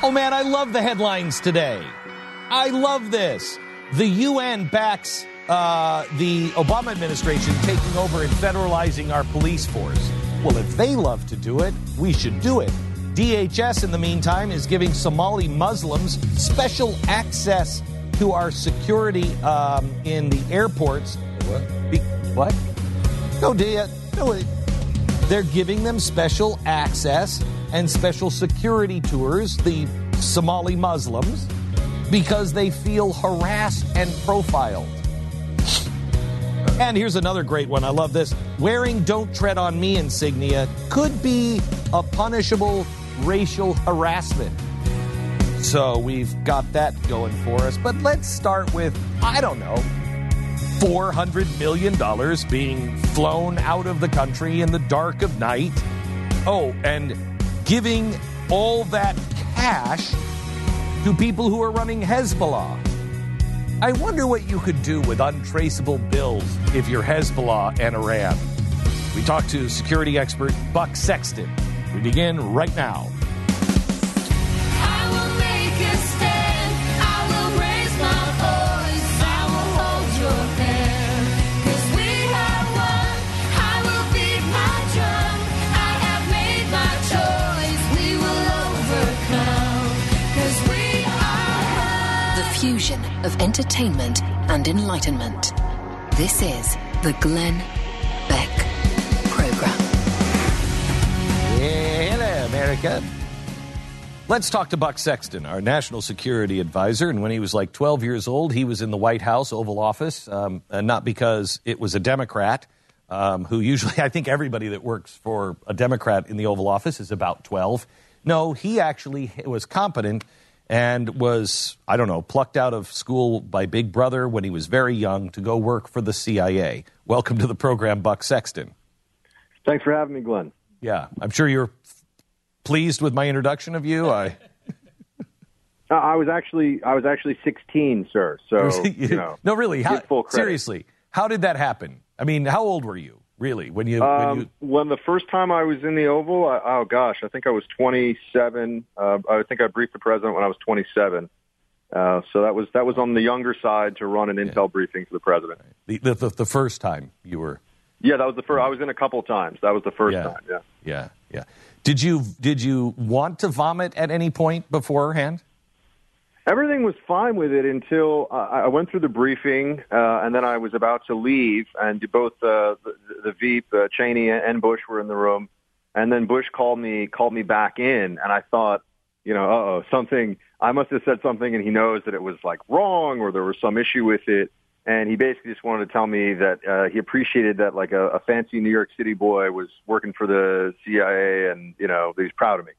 Oh man, I love the headlines today. I love this. The UN backs uh, the Obama administration taking over and federalizing our police force. Well, if they love to do it, we should do it. DHS, in the meantime, is giving Somali Muslims special access to our security um, in the airports. What? Be- what? No, do No, they're giving them special access and special security tours, the Somali Muslims, because they feel harassed and profiled. And here's another great one. I love this. Wearing Don't Tread on Me insignia could be a punishable racial harassment. So we've got that going for us. But let's start with, I don't know, $400 million being flown out of the country in the dark of night. Oh, and giving all that cash to people who are running Hezbollah. I wonder what you could do with untraceable bills if you're Hezbollah and Iran. We talk to security expert Buck Sexton. We begin right now. Fusion of entertainment and enlightenment. This is the Glenn Beck Program. Yeah, hello, America. Let's talk to Buck Sexton, our national security advisor. And when he was like 12 years old, he was in the White House Oval Office, um, and not because it was a Democrat, um, who usually, I think everybody that works for a Democrat in the Oval Office is about 12. No, he actually was competent and was, I don't know, plucked out of school by Big Brother when he was very young to go work for the CIA. Welcome to the program, Buck Sexton. Thanks for having me, Glenn. Yeah, I'm sure you're pleased with my introduction of you. I. I was actually I was actually 16, sir. So you know, no, really, how, seriously, how did that happen? I mean, how old were you? Really when you, um, when, you... when the first time I was in the Oval? I, oh gosh, I think I was 27. Uh, I think I briefed the president when I was 27. Uh, so that was that was on the younger side to run an intel yeah. briefing for the president. The, the, the first time you were. Yeah, that was the first. I was in a couple times. That was the first yeah. time. Yeah. Yeah. Yeah. Did you did you want to vomit at any point beforehand? Everything was fine with it until uh, I went through the briefing, uh, and then I was about to leave, and both uh, the, the Veep, uh, Cheney, and Bush were in the room, and then Bush called me called me back in, and I thought, you know, uh oh, something. I must have said something, and he knows that it was like wrong, or there was some issue with it, and he basically just wanted to tell me that uh, he appreciated that like a, a fancy New York City boy was working for the CIA, and you know, he's proud of me.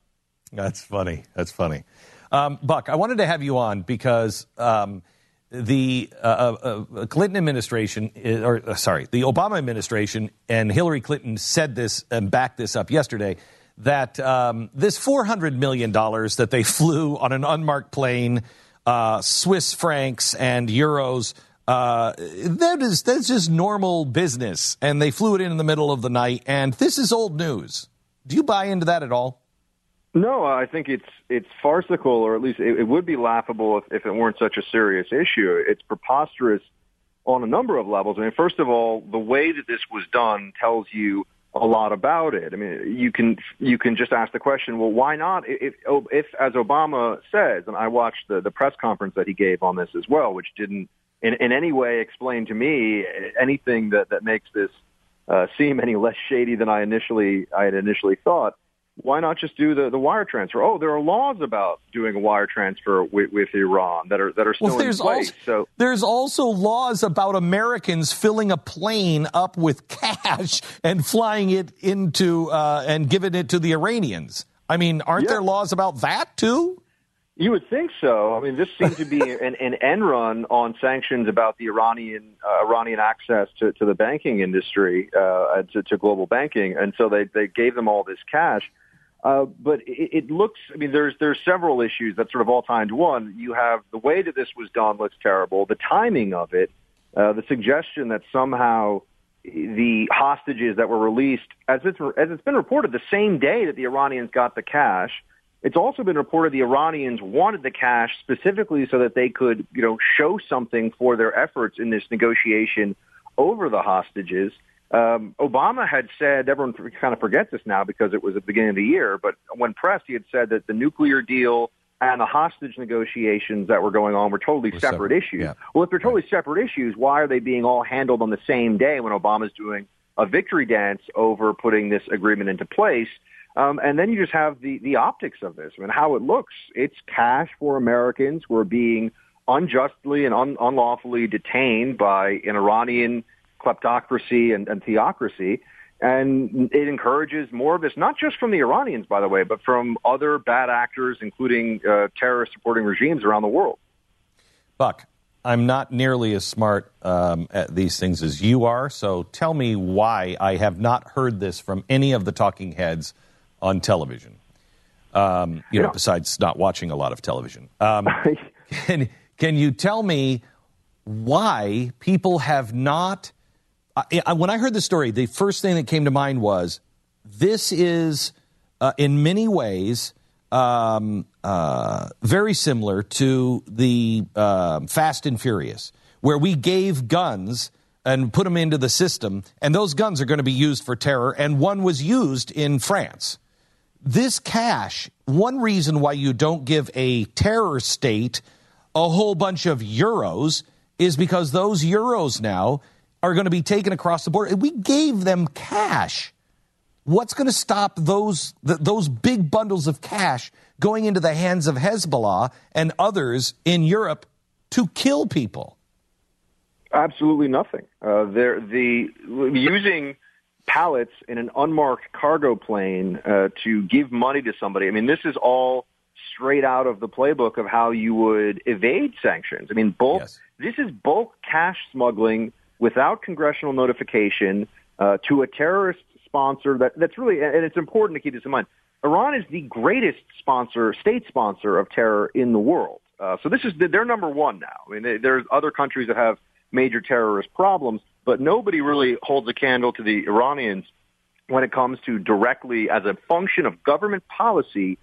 That's funny. That's funny. Um, Buck, I wanted to have you on because um, the uh, uh, uh Clinton administration, uh, or uh, sorry, the Obama administration and Hillary Clinton said this and backed this up yesterday that um, this $400 million that they flew on an unmarked plane, uh, Swiss francs and euros, that is that's just normal business. And they flew it in in the middle of the night. And this is old news. Do you buy into that at all? No, I think it's it's farcical, or at least it, it would be laughable if, if it weren't such a serious issue. It's preposterous on a number of levels. I mean, first of all, the way that this was done tells you a lot about it. I mean, you can you can just ask the question, well, why not? If, if as Obama says, and I watched the the press conference that he gave on this as well, which didn't in, in any way explain to me anything that that makes this uh, seem any less shady than I initially I had initially thought why not just do the, the wire transfer? Oh, there are laws about doing a wire transfer with, with Iran that are that are still well, in place. Also, so there's also laws about Americans filling a plane up with cash and flying it into uh, and giving it to the Iranians. I mean, aren't yeah. there laws about that too? You would think so. I mean, this seemed to be an, an end run on sanctions about the Iranian uh, Iranian access to, to the banking industry, uh, to, to global banking, and so they they gave them all this cash. Uh, but it, it looks, I mean, there's there's several issues that sort of all tie into one. You have the way that this was done looks terrible. The timing of it, uh, the suggestion that somehow the hostages that were released, as it's as it's been reported, the same day that the Iranians got the cash. It's also been reported the Iranians wanted the cash specifically so that they could, you know, show something for their efforts in this negotiation over the hostages. Um, Obama had said, everyone kind of forgets this now because it was at the beginning of the year, but when pressed, he had said that the nuclear deal and the hostage negotiations that were going on were totally separate, separate, issues. Yeah. Well, if they're totally right. separate issues, why are they being all handled on the same day when Obama's doing a victory dance over putting this agreement into place? Um, and then you just have the, the optics of this. I mean, how it looks. It's cash for Americans who are being unjustly and un- unlawfully detained by an Iranian kleptocracy and, and theocracy. And it encourages more of this, not just from the Iranians, by the way, but from other bad actors, including uh, terrorist supporting regimes around the world. Buck, I'm not nearly as smart um, at these things as you are, so tell me why I have not heard this from any of the talking heads on television. Um, you know, besides not watching a lot of television. Um, can, can you tell me why people have not I, when I heard the story, the first thing that came to mind was this is, uh, in many ways, um, uh, very similar to the uh, Fast and Furious, where we gave guns and put them into the system, and those guns are going to be used for terror, and one was used in France. This cash, one reason why you don't give a terror state a whole bunch of euros is because those euros now are going to be taken across the border. We gave them cash. What's going to stop those those big bundles of cash going into the hands of Hezbollah and others in Europe to kill people? Absolutely nothing. Uh, they're the using pallets in an unmarked cargo plane uh, to give money to somebody. I mean, this is all straight out of the playbook of how you would evade sanctions. I mean, bulk. Yes. This is bulk cash smuggling without congressional notification uh, to a terrorist sponsor that, that's really, and it's important to keep this in mind. Iran is the greatest sponsor, state sponsor of terror in the world. Uh, so this is they're number one now. I mean, they, there's other countries that have major terrorist problems, but nobody really holds a candle to the Iranians when it comes to directly, as a function of government policy,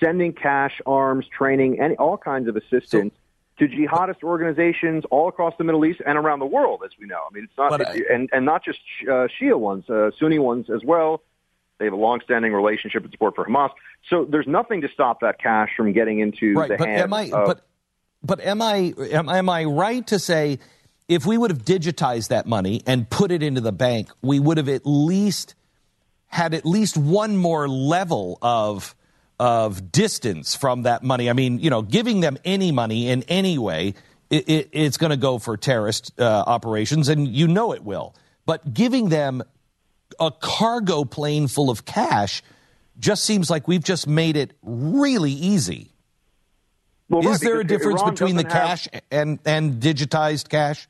sending cash, arms, training, and all kinds of assistance to jihadist organizations all across the Middle East and around the world, as we know. I mean, it's not, I, and, and not just uh, Shia ones, uh, Sunni ones as well. They have a long-standing relationship and support for Hamas. So there's nothing to stop that cash from getting into right, the but hands am I, of, but, but am I am, am I right to say if we would have digitized that money and put it into the bank, we would have at least had at least one more level of of distance from that money. I mean, you know, giving them any money in any way, it, it, it's going to go for terrorist uh, operations, and you know it will. But giving them a cargo plane full of cash just seems like we've just made it really easy. Well, Is there a difference Iran between the cash have, and, and digitized cash?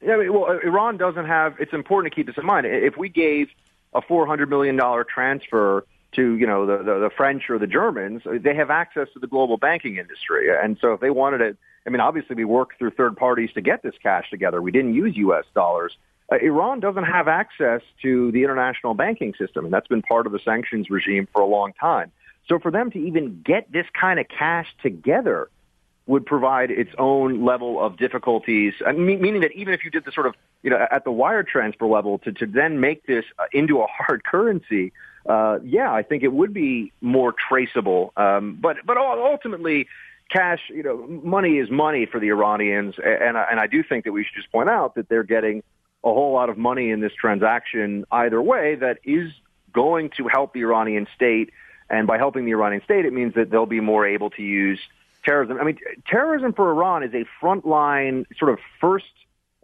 Yeah, well, Iran doesn't have. It's important to keep this in mind. If we gave a four hundred million dollar transfer to you know the, the the French or the Germans, they have access to the global banking industry, and so if they wanted it, I mean, obviously we worked through third parties to get this cash together. We didn't use U.S. dollars. Uh, Iran doesn't have access to the international banking system, and that's been part of the sanctions regime for a long time. So for them to even get this kind of cash together would provide its own level of difficulties, uh, meaning that even if you did the sort of, you know, at the wire transfer level to, to then make this uh, into a hard currency, uh, yeah, I think it would be more traceable. Um, but but ultimately, cash, you know, money is money for the Iranians, and and I do think that we should just point out that they're getting a whole lot of money in this transaction either way that is going to help the Iranian state And by helping the Iranian state, it means that they'll be more able to use terrorism. I mean, terrorism for Iran is a frontline sort of first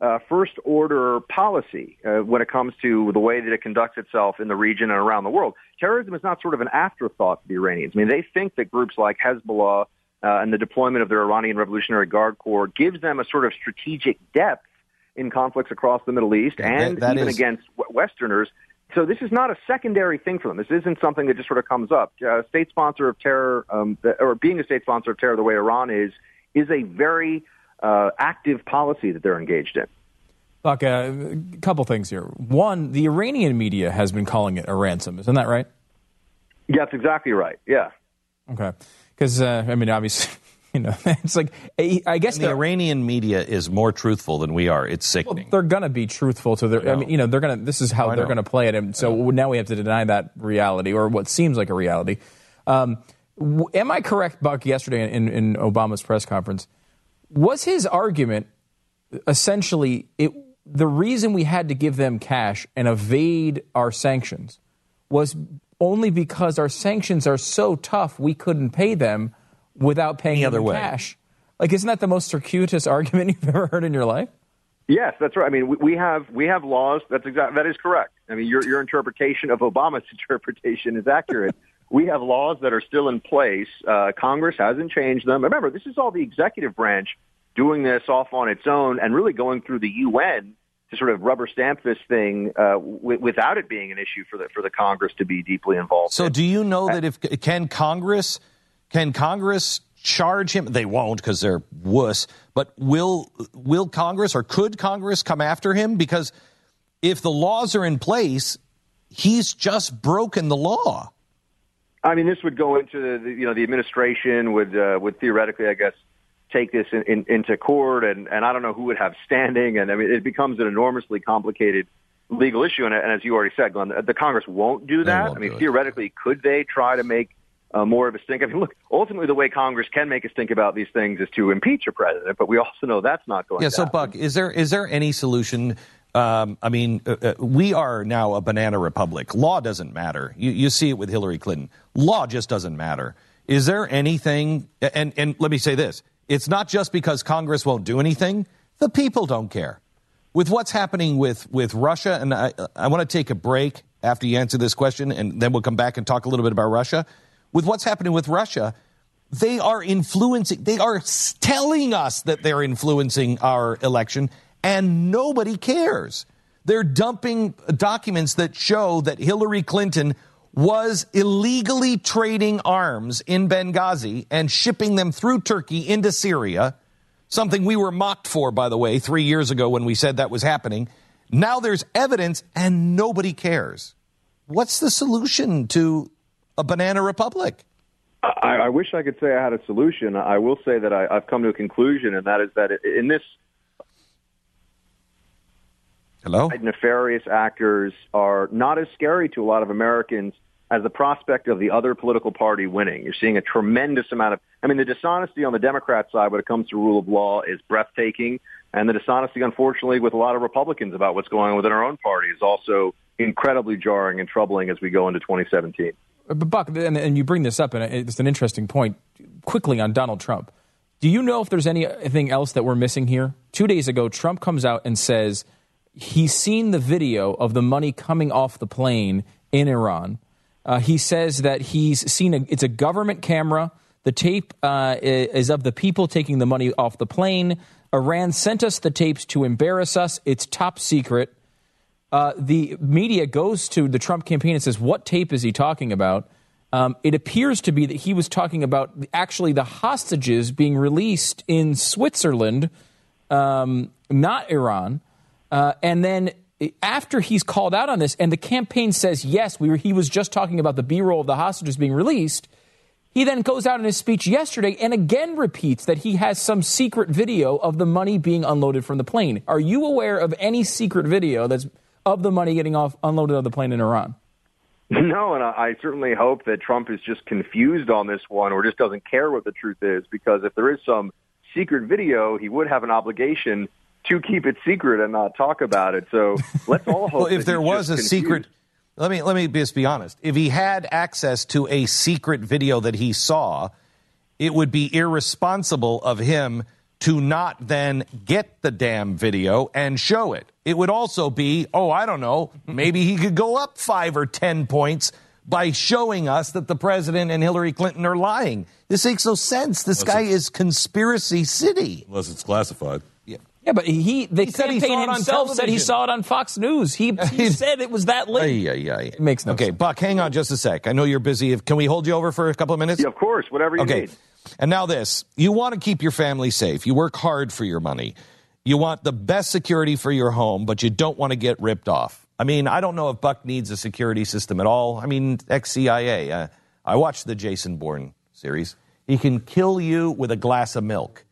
uh, first order policy uh, when it comes to the way that it conducts itself in the region and around the world. Terrorism is not sort of an afterthought to the Iranians. I mean, they think that groups like Hezbollah uh, and the deployment of their Iranian Revolutionary Guard Corps gives them a sort of strategic depth in conflicts across the Middle East and that, that even is... against Westerners. So this is not a secondary thing for them. This isn't something that just sort of comes up. Uh, state sponsor of terror, um, or being a state sponsor of terror the way Iran is, is a very uh, active policy that they're engaged in. Buck, uh, a couple things here. One, the Iranian media has been calling it a ransom. Isn't that right? Yeah, that's exactly right. Yeah. Okay. Because, uh, I mean, obviously, you know, it's like, I guess the Iranian media is more truthful than we are. It's sickening. Well, they're going to be truthful to their, I, I, mean, you know, they're going to, this is how they're going to play it. And so now we have to deny that reality or what seems like a reality. Um, am I correct, Buck, yesterday in, in Obama's press conference? Was his argument essentially it the reason we had to give them cash and evade our sanctions was only because our sanctions are so tough we couldn't pay them without paying Any other way. cash. Like, isn't that the most circuitous argument you've ever heard in your life? Yes, that's right. I mean, we have we have laws. That's exact. That is correct. I mean, your your interpretation of Obama's interpretation is accurate. We have laws that are still in place. Uh, Congress hasn't changed them. Remember, this is all the executive branch doing this off on its own and really going through the UN to sort of rubber stamp this thing uh, w- without it being an issue for the for the Congress to be deeply involved. So, in. do you know that if can Congress can Congress charge him? They won't because they're wuss. But will will Congress or could Congress come after him because if the laws are in place, he's just broken the law. I mean, this would go into the you know the administration would uh, would theoretically, I guess, take this in, in, into court, and, and I don't know who would have standing, and I mean it becomes an enormously complicated legal issue. And, and as you already said, Glenn, the, the Congress won't do that. Won't I mean, theoretically, it. could they try to make uh, more of a stink? I mean, look, ultimately, the way Congress can make us think about these things is to impeach a president, but we also know that's not going. To Yeah. So, Buck, is there is there any solution? Um, I mean, uh, uh, we are now a banana republic. Law doesn't matter. You, you see it with Hillary Clinton. Law just doesn't matter. Is there anything? And and let me say this: it's not just because Congress won't do anything. The people don't care. With what's happening with, with Russia, and I, I want to take a break after you answer this question, and then we'll come back and talk a little bit about Russia. With what's happening with Russia, they are influencing, they are telling us that they're influencing our election, and nobody cares. They're dumping documents that show that Hillary Clinton was illegally trading arms in Benghazi and shipping them through Turkey into Syria, something we were mocked for, by the way, three years ago when we said that was happening. Now there's evidence and nobody cares. What's the solution to a banana republic? I, I wish I could say I had a solution. I will say that I, I've come to a conclusion, and that is that in this Hello? Nefarious actors are not as scary to a lot of Americans as the prospect of the other political party winning. You're seeing a tremendous amount of, I mean, the dishonesty on the Democrat side when it comes to rule of law is breathtaking. And the dishonesty, unfortunately, with a lot of Republicans about what's going on within our own party is also incredibly jarring and troubling as we go into 2017. Uh, but Buck, and, and you bring this up, and it's an interesting point. Quickly on Donald Trump, do you know if there's anything else that we're missing here? Two days ago, Trump comes out and says he's seen the video of the money coming off the plane in Iran. Uh, he says that he's seen a, it's a government camera. The tape uh, is of the people taking the money off the plane. Iran sent us the tapes to embarrass us. It's top secret. Uh, the media goes to the Trump campaign and says, What tape is he talking about? Um, it appears to be that he was talking about actually the hostages being released in Switzerland, um, not Iran. Uh, and then after he's called out on this, and the campaign says, yes, we were, he was just talking about the B roll of the hostages being released, he then goes out in his speech yesterday and again repeats that he has some secret video of the money being unloaded from the plane. Are you aware of any secret video that's of the money getting off unloaded on the plane in Iran? No, and I certainly hope that Trump is just confused on this one or just doesn't care what the truth is because if there is some secret video, he would have an obligation to keep it secret and not talk about it. So let's all hope. well, if there was a confused. secret, let me let me just be honest. If he had access to a secret video that he saw, it would be irresponsible of him to not then get the damn video and show it. It would also be, oh, I don't know, maybe he could go up five or 10 points by showing us that the president and Hillary Clinton are lying. This makes no sense. This guy is conspiracy city. Unless it's classified. Yeah, but he the He said he campaign saw it on himself said he saw it on Fox News. He, he said it was that late. Ay, ay, ay. It makes no okay, sense. Buck, hang on just a sec. I know you're busy. Can we hold you over for a couple of minutes? Yeah, of course, whatever you Okay. need. And now this. You want to keep your family safe. You work hard for your money. You want the best security for your home, but you don't want to get ripped off. I mean, I don't know if Buck needs a security system at all. I mean, ex CIA. Uh, I watched the Jason Bourne series. He can kill you with a glass of milk.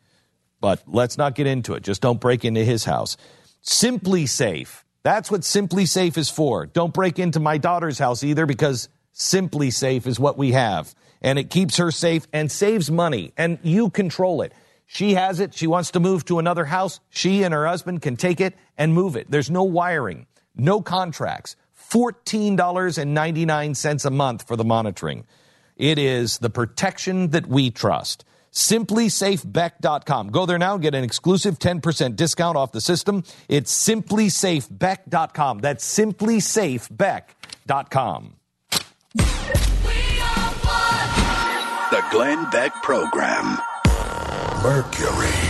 But let's not get into it. Just don't break into his house. SimpliSafe. That's what SimpliSafe is for. Don't break into my daughter's house either because SimpliSafe is what we have. And it keeps her safe and saves money. And you control it. She has it. She wants to move to another house. She and her husband can take it and move it. There's no wiring, no contracts. $14.99 a month for the monitoring. It is the protection that we trust. SimpliSafeBeck.com. Go there now and get an exclusive 10% discount off the system. It's SimpliSafeBeck.com. That's SimpliSafeBeck.com. The Glenn Beck Program. Mercury.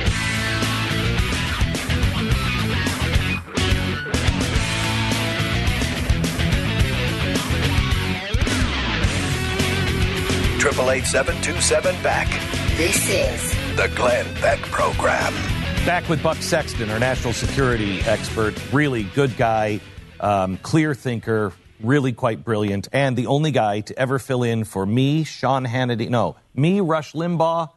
Triple eight seven two seven back. This is The Glenn Beck Program. Back with Buck Sexton, our national security expert. Really good guy, um, clear thinker, really quite brilliant, and the only guy to ever fill in for me, Sean Hannity. No, me, Rush Limbaugh,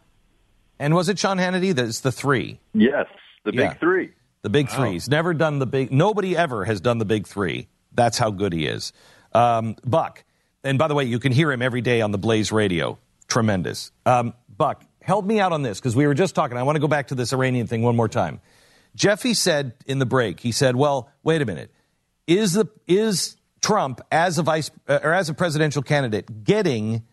and was it Sean Hannity? That's the three. Yes, the big Yeah. three. The big three. He's never done the big. Nobody ever has done the big three. That's how good he is. Um, Buck, and by the way, you can hear him every day on the Blaze Radio. Tremendous. Um, Buck, help me out on this because we were just talking. I want to go back to this Iranian thing one more time. Jeffy said in the break, he said, "Well, wait a minute. Is the is Trump as a vice uh, or as a presidential candidate getting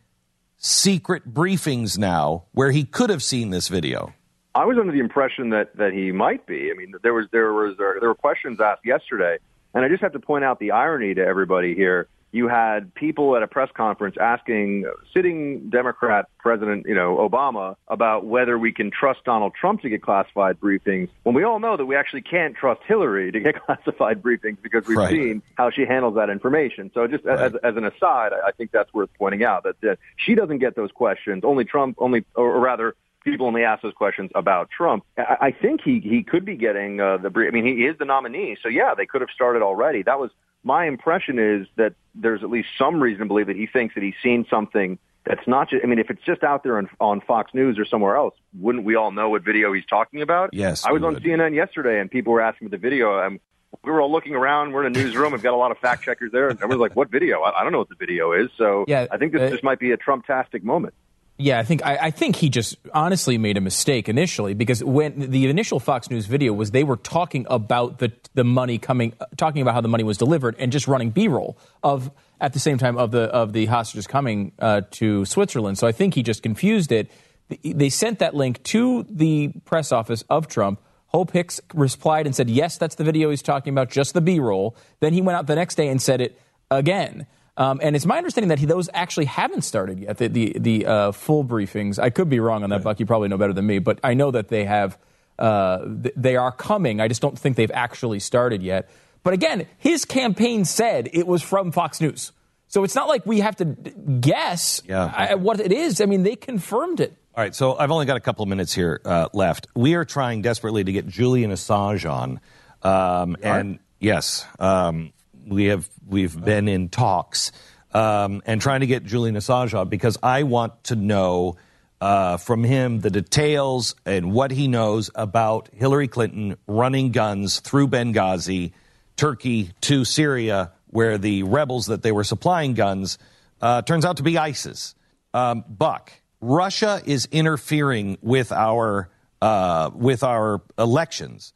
secret briefings now where he could have seen this video?" I was under the impression that that he might be. I mean, there was there was there were questions asked yesterday, and I just have to point out the irony to everybody here. You had people at a press conference asking sitting Democrat President, you know, Obama about whether we can trust Donald Trump to get classified briefings when we all know that we actually can't trust Hillary to get classified briefings because we've Right. seen how she handles that information. So just as, as an aside, I I think that's worth pointing out that, that she doesn't get those questions. Only Trump, only, or rather, people only ask those questions about Trump. I, I think he he could be getting uh, the brief. I mean, he is the nominee, so yeah, they could have started already. That was my impression. Is that there's at least some reason to believe that he thinks that he's seen something. That's not just, I mean, if it's just out there on, on Fox News or somewhere else, wouldn't we all know what video he's talking about? Yes, I was on would. CNN yesterday and people were asking me the video. And we were all looking around. We're in a newsroom. We've got a lot of fact checkers there. And everyone's like, what video? I, I don't know what the video is. So Yeah, I think this uh, just might be a Trump-tastic moment. Yeah, I think I, I think he just honestly made a mistake initially because when the initial Fox News video was they were talking about the the money coming, talking about how the money was delivered, and just running B-roll of at the same time of the of the hostages coming uh, to Switzerland. So I think he just confused it. They sent that link to the press office of Trump. Hope Hicks replied and said, "Yes, that's the video he's talking about, just the B-roll." Then he went out the next day and said it again. Um, and it's my understanding that he, those actually haven't started yet. The the, the uh, full briefings. I could be wrong on that, Buck. You probably know better than me, but I know that they have. Uh, th- they are coming. I just don't think they've actually started yet. But again, his campaign said it was from Fox News, so it's not like we have to guess Yeah. I- what it is. I mean, they confirmed it. All right, so I've only got a couple of minutes here uh, left. We are trying desperately to get Julian Assange on, um, and yes, um, we have we've been in talks um, and trying to get Julian Assange on because I want to know uh, from him the details and what he knows about Hillary Clinton running guns through Benghazi, Turkey to Syria, where the rebels that they were supplying guns uh, turns out to be ISIS. Um, Buck, Russia is interfering with our uh, with our elections.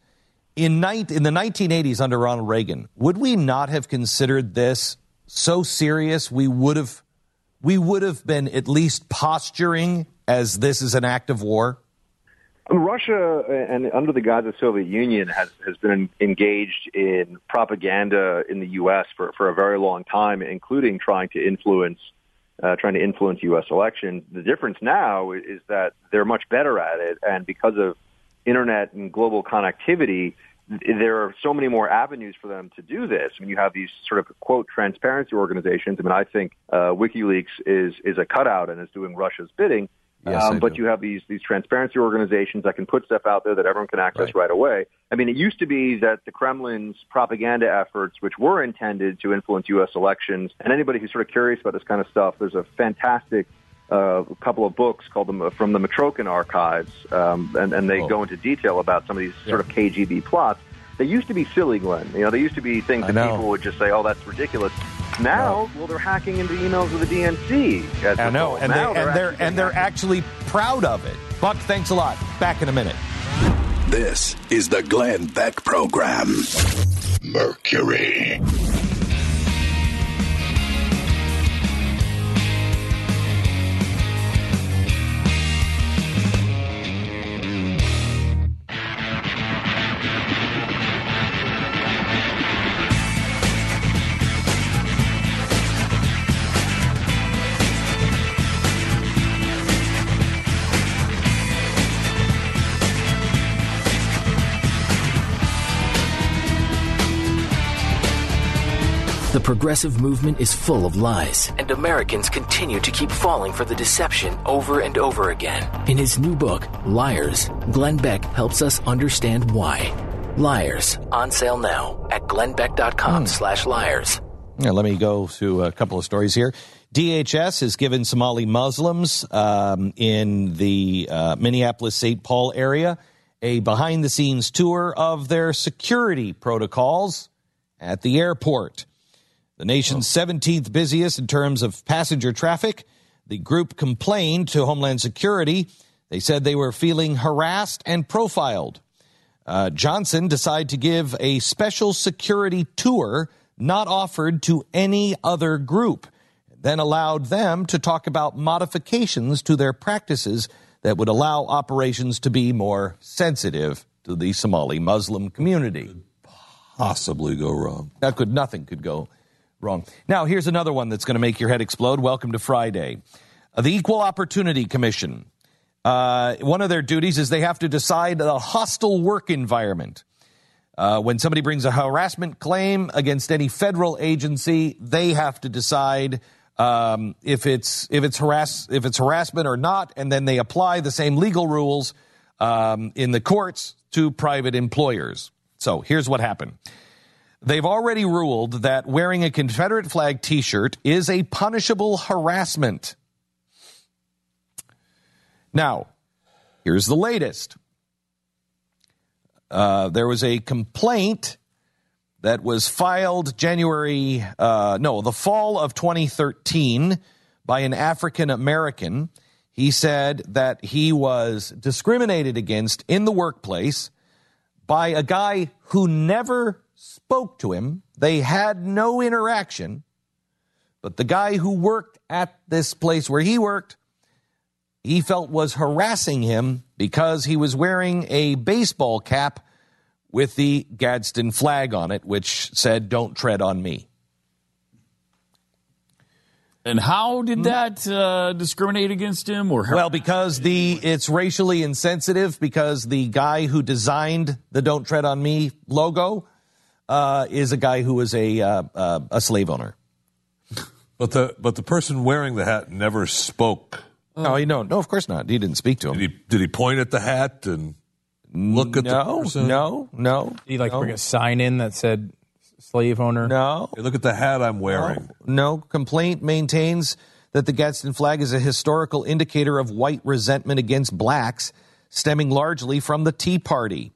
In, night, in the 1980s under Ronald Reagan, would we not have considered this so serious we would have we would have been at least posturing as this is an act of war? Russia, and under the guise of the Soviet Union, has, has been engaged in propaganda in the U.S. for, for a very long time, including trying to influence uh, trying to influence U.S. elections. The difference now is that they're much better at it, and because of internet and global connectivity, there are so many more avenues for them to do this. I mean, you have these sort of quote transparency organizations. I mean, I think uh, WikiLeaks is is a cutout and is doing Russia's bidding. Yes, um, but do. you have these these transparency organizations that can put stuff out there that everyone can access Right. right. away. I mean, it used to be that the Kremlin's propaganda efforts, which were intended to influence U.S. elections, and anybody who's sort of curious about this kind of stuff, there's a fantastic uh, couple of books called them from the Mitrokhin archives, um, and, and they Oh. go into detail about some of these sort of KGB plots. They used to be silly, Glenn. You know, they used to be things I that know. people would just say, "Oh, that's ridiculous." Now, well, they're hacking into emails of the DNC. as I know, told. and, they, Now and they're actually and they're actually proud of it. Buck, thanks a lot. Back in a minute. This is the Glenn Beck Program. Mercury. Progressive movement is full of lies, and Americans continue to keep falling for the deception over and over again. In his new book, Liars, Glenn Beck helps us understand why. Liars, on sale now at glennbeck.com slash liars. Yeah, let me go to a couple of stories here. DHS has given Somali Muslims um, in the uh, Minneapolis St. Paul area a behind the scenes tour of their security protocols at the airport. The nation's 17th busiest in terms of passenger traffic. The group complained to Homeland Security. They said they were feeling harassed and profiled. Uh, Johnson decided to give a special security tour not offered to any other group, then allowed them to talk about modifications to their practices that would allow operations to be more sensitive to the Somali Muslim community. Possibly go wrong. That could nothing could go wrong. Now here's another one that's going to make your head explode. Welcome to Friday. Uh, the Equal Opportunity Commission. Uh, one of their duties is they have to decide a hostile work environment. Uh, when somebody brings a harassment claim against any federal agency, they have to decide um, if it's if it's harass if it's harassment or not, and then they apply the same legal rules um, in the courts to private employers. So here's what happened. They've already ruled that wearing a Confederate flag t shirt is a punishable harassment. Now, here's the latest. Uh, there was a complaint that was filed January, uh, no, the fall of 2013 by an African American. He said that he was discriminated against in the workplace by a guy who never spoke to him. They had no interaction. But the guy who worked at this place where he worked, he felt was harassing him because he was wearing a baseball cap with the Gadsden flag on it, which said, Don't tread on me. And how did that uh, discriminate against him? Or Well, because the it's racially insensitive because the guy who designed the "Don't Tread on Me" logo uh, is a guy who was a uh, uh, a slave owner. But the but the person wearing the hat never spoke No, you know, no, of course not. He didn't speak to him. Did he, did he point at the hat and look at the no, person? no, no. Did he like no, bring a sign in that said slave owner? no. Hey, look at the hat I'm wearing. No, complaint maintains that the Gadsden flag is a historical indicator of white resentment against blacks, stemming largely from the Tea Party.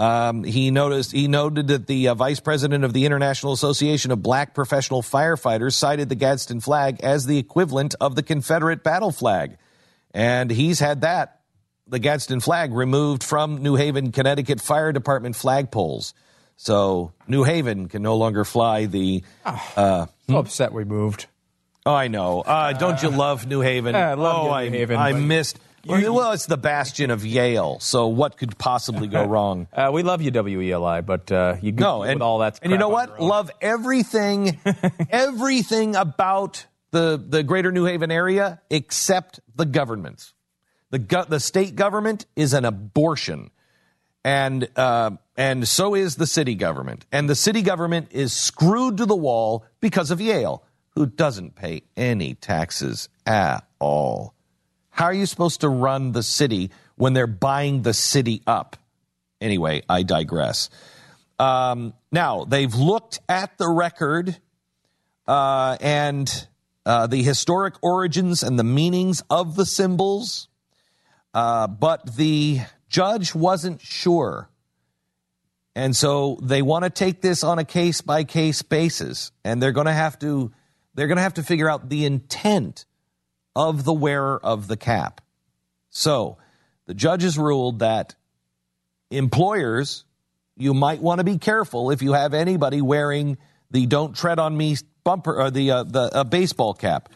Um, he noticed he noted that the uh, vice president of the International Association of Black Professional Firefighters cited the Gadsden flag as the equivalent of the Confederate battle flag, and he's had that the Gadsden flag removed from New Haven, Connecticut Fire Department flagpoles. So New Haven can no longer fly the. Uh, So upset we moved. Oh, I know. Uh, don't you love New Haven? I love oh, New I, Haven, I but- missed. Well, it's the bastion of Yale. So what could possibly go wrong? Uh, we love you, WELI, but uh, you No, go and with all that. and you know what? Love everything, everything about the the Greater New Haven area except the government. The go- the state government is an abortion, and uh, and so is the city government. And the city government is screwed to the wall because of Yale, who doesn't pay any taxes at all. How are you supposed to run the city when they're buying the city up? Anyway, I digress. Um, now, they've looked at the record uh, and uh, the historic origins and the meanings of the symbols, uh, but the judge wasn't sure. And so they want to take this on a case by case basis, and they're going to have to they're going to have to figure out the intent of the wearer of the cap. So the judges ruled that employers, you might want to be careful if you have anybody wearing the "Don't Tread on Me" bumper or the uh, the uh, baseball cap.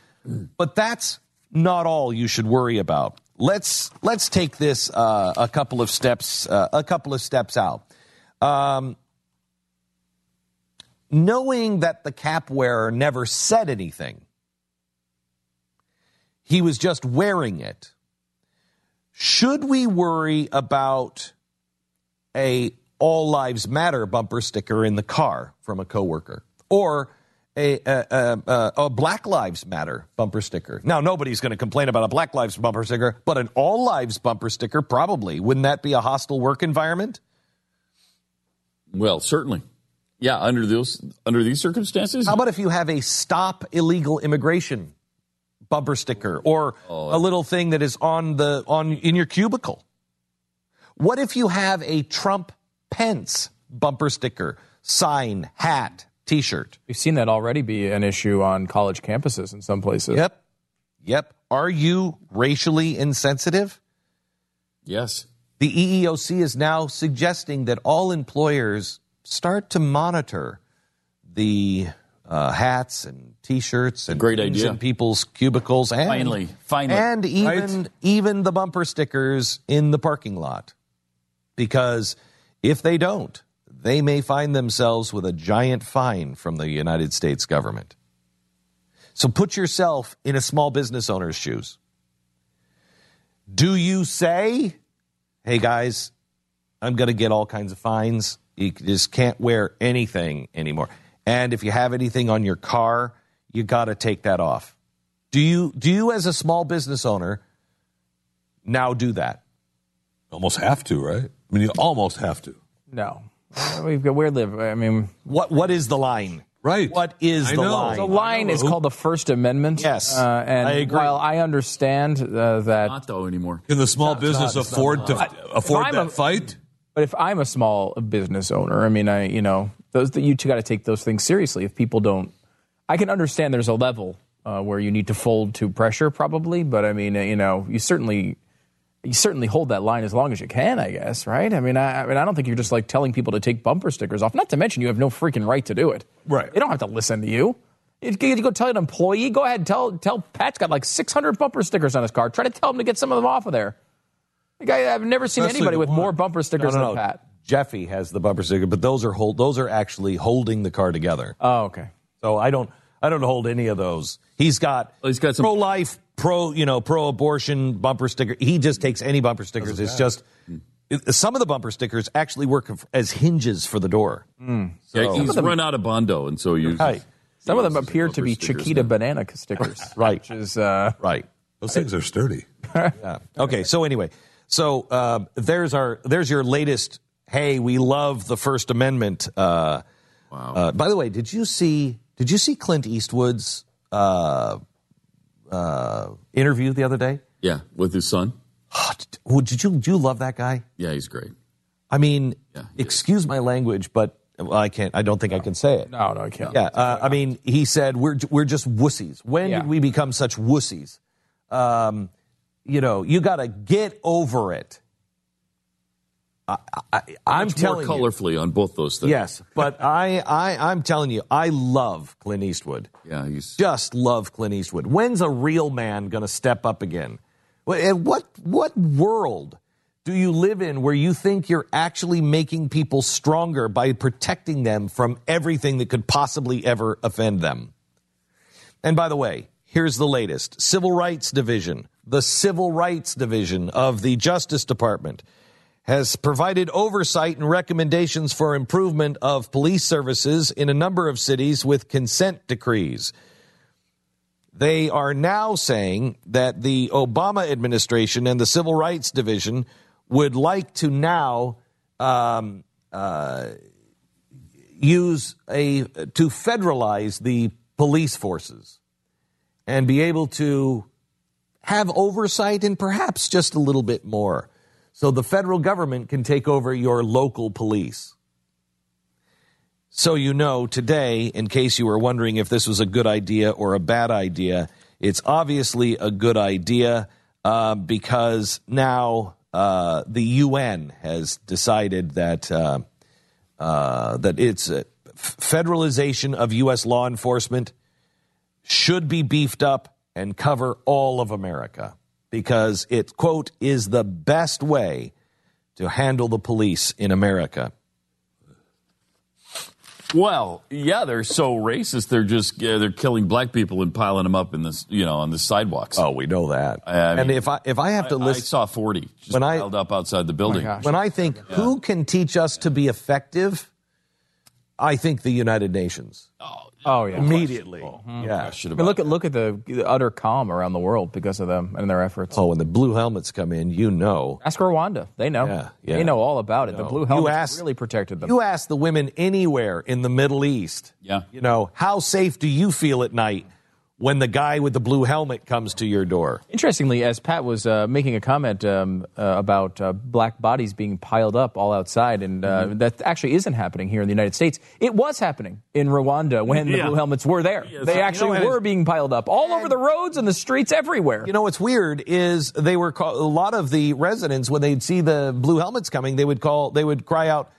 But that's not all you should worry about. Let's let's take this uh, a couple of steps uh, a couple of steps out. Um, knowing that the cap wearer never said anything, he was just wearing it. Should we worry about a All Lives Matter bumper sticker in the car from a coworker or a, a, a, a, Black Lives Matter bumper sticker? Now, nobody's going to complain about a Black Lives bumper sticker, but an All Lives bumper sticker, probably. Wouldn't that be a hostile work environment? Well, certainly. Yeah, under those under these circumstances. How about if you have a stop illegal immigration bumper sticker or oh, a little thing that is on the on in your cubicle? What if you have a Trump Pence bumper sticker, sign, hat, t-shirt? We've seen that already be an issue on college campuses in some places. Yep. Yep. Are you racially insensitive? yes. The EEOC is now suggesting that all employers start to monitor the uh, hats and T-shirts and great idea. in people's cubicles, and Finally, finally. and even even the bumper stickers in the parking lot, because if they don't, they may find themselves with a giant fine from the United States government. So put yourself in a small business owner's shoes. Do you say, hey guys, I'm going to get all kinds of fines. You just can't wear anything anymore. And if you have anything on your car, you got to take that off. Do you do you as a small business owner now do that? Almost have to, right? I mean, you almost have to. No. We've got where live. I mean, What what is the line? Right. What is I the know. line? the line is called the First Amendment. Yes, uh, and I agree. while I understand uh, that, Not though anymore. Can the small business afford to afford I'm that a- fight? but if I'm a small business owner, I mean, I you know, those that you two got to take those things seriously. If people don't, I can understand there's a level uh, where you need to fold to pressure, probably. But I mean, uh, you know, you certainly. You certainly hold that line as long as you can, I guess, right? I mean, I, I mean, I don't think you're just like telling people to take bumper stickers off. Not to mention, you have no freaking right to do it. Right. They don't have to listen to you. You you go tell an employee, go ahead and tell tell Pat's got like 600 bumper stickers on his car. Try to tell him to get some of them off of there. Like, I, I've never seen Especially anybody with more bumper stickers no, no, than no. Pat. Jeffy has the bumper sticker, but those are hold those are actually holding the car together. Oh, okay. So I don't I don't hold any of those. He's got, Well, he's got some- pro life, pro you know pro abortion bumper sticker. He just takes any bumper stickers. It's just it- some of the bumper stickers actually work as hinges for the door. yeah, he's run out of bondo, and so you. Right. Some of them appear to be Chiquita now. banana stickers. Right. Which is, uh, Right. Those things are sturdy. yeah. Okay. So anyway, so uh, there's our there's your latest. Hey, we love the First Amendment. Uh, Wow. uh, by the way, did you see did you see Clint Eastwood's uh, uh, interview the other day? yeah, with his son. Oh, did you did you love that guy? Yeah, he's great. I mean, Yeah, he excuse my language, but well, I can't. I don't think I can say it. No, no, I can't. Yeah, uh, I mean, he said we're we're just wussies. When Yeah. did we become such wussies? Um, you know, you got to get over it. I, I, I'm Much telling more you. colorfully on both those things. Yes, but I, I, I'm telling you, I love Clint Eastwood. Yeah, he's Just love Clint Eastwood. When's a real man going to step up again? What, what world do you live in where you think you're actually making people stronger by protecting them from everything that could possibly ever offend them? And by the way, here's the latest Civil Rights Division, the Civil Rights Division of the Justice Department has provided oversight and recommendations for improvement of police services in a number of cities with consent decrees. They are now saying that the Obama administration and the Civil Rights Division would like to now um, uh, use a to federalize the police forces and be able to have oversight and perhaps just a little bit more so the federal government can take over your local police. So you know today, in case you were wondering if this was a good idea or a bad idea, it's obviously a good idea uh, because now uh, the UN has decided that uh, uh, that it's uh, federalization of U.S. law enforcement should be beefed up and cover all of America because it, quote, is the best way to handle the police in America. well, yeah. They're so racist. They're just yeah, they're killing black people and piling them up in this, you know, on the sidewalks. Oh, we know that. I mean, and if I if I have to I, I list saw forty just When I- up outside the building. Oh gosh. when I think who can teach us to be effective, I think the United Nations Oh Oh, yeah. immediately. Yeah. Should I have mean, look at look at the, the utter calm around the world because of them and their efforts. Oh, when the blue helmets come in, you know. Ask Rwanda; they know. Yeah, yeah. They know all about it. The blue helmets ask- really protected them. You ask the women anywhere in the Middle East. Yeah. You know, how safe do you feel at night when the guy with the blue helmet comes to your door? Interestingly, as Pat was uh, making a comment um, uh, about uh, black bodies being piled up all outside, and uh, Mm-hmm. that actually isn't happening here in the United States. It was happening in Rwanda when the Yeah. blue helmets were there. they you actually know, were being piled up all over the roads and the streets everywhere. You know what's weird is they were call, a lot of the residents when they'd see the blue helmets coming, they would call, they would cry out,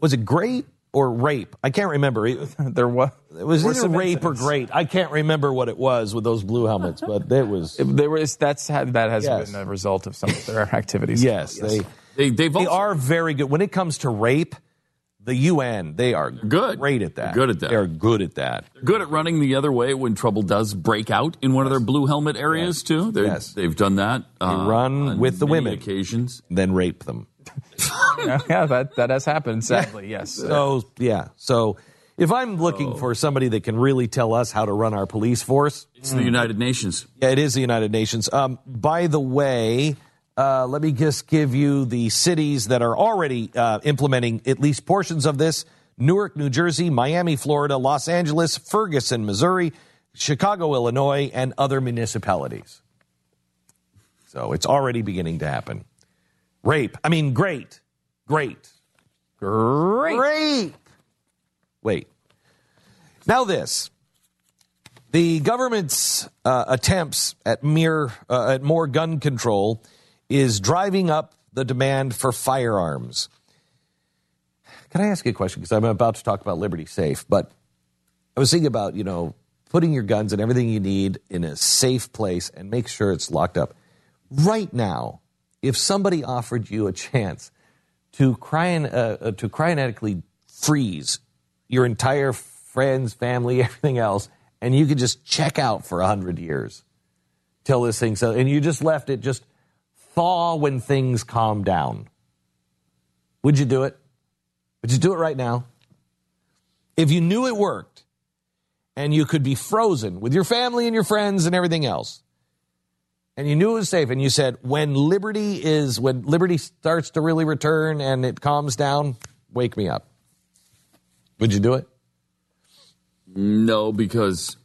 "Was it great or rape?" I can't remember. It, there was it was were either some rape or great. I can't remember what it was with those blue helmets, but it was. There was that's that has Yes. been a result of some of their activities. yes, they They, they've they are very good when it comes to rape. The UN, they are good. great at that. Good at that. They're good at that. good at running the other way when trouble does break out in one of their blue helmet areas too. They're- Yes. They've done that. They uh, run with the women. occasions. Then rape them. yeah, that that has happened. Sadly, yes. So yeah. So if I'm looking for somebody that can really tell us how to run our police force, It's the United Nations. yeah, it is the United Nations. Um, by the way, uh, let me just give you the cities that are already uh, implementing at least portions of this: Newark, New Jersey, Miami, Florida, Los Angeles, Ferguson, Missouri, Chicago, Illinois, and other municipalities. So it's already beginning to happen. Rape. I mean, great, great. Great. Great. Wait. Now this. The government's uh, attempts at mere uh, at more gun control is driving up the demand for firearms. Can I ask you a question? Because I'm about to talk about Liberty Safe, but I was thinking about you know putting your guns and everything you need in a safe place and make sure it's locked up. Right now, if somebody offered you a chance to cryon, uh, uh, to cryonetically freeze your entire friends, family, everything else, and you could just check out for a hundred years till this thing so, and you just left it just thaw when things calm down. Would you do it? Would you do it right now? If you knew it worked and you could be frozen with your family and your friends and everything else, and you knew it was safe, and you said, when liberty is, when liberty starts to really return and it calms down, wake me up. Would you do it? No, because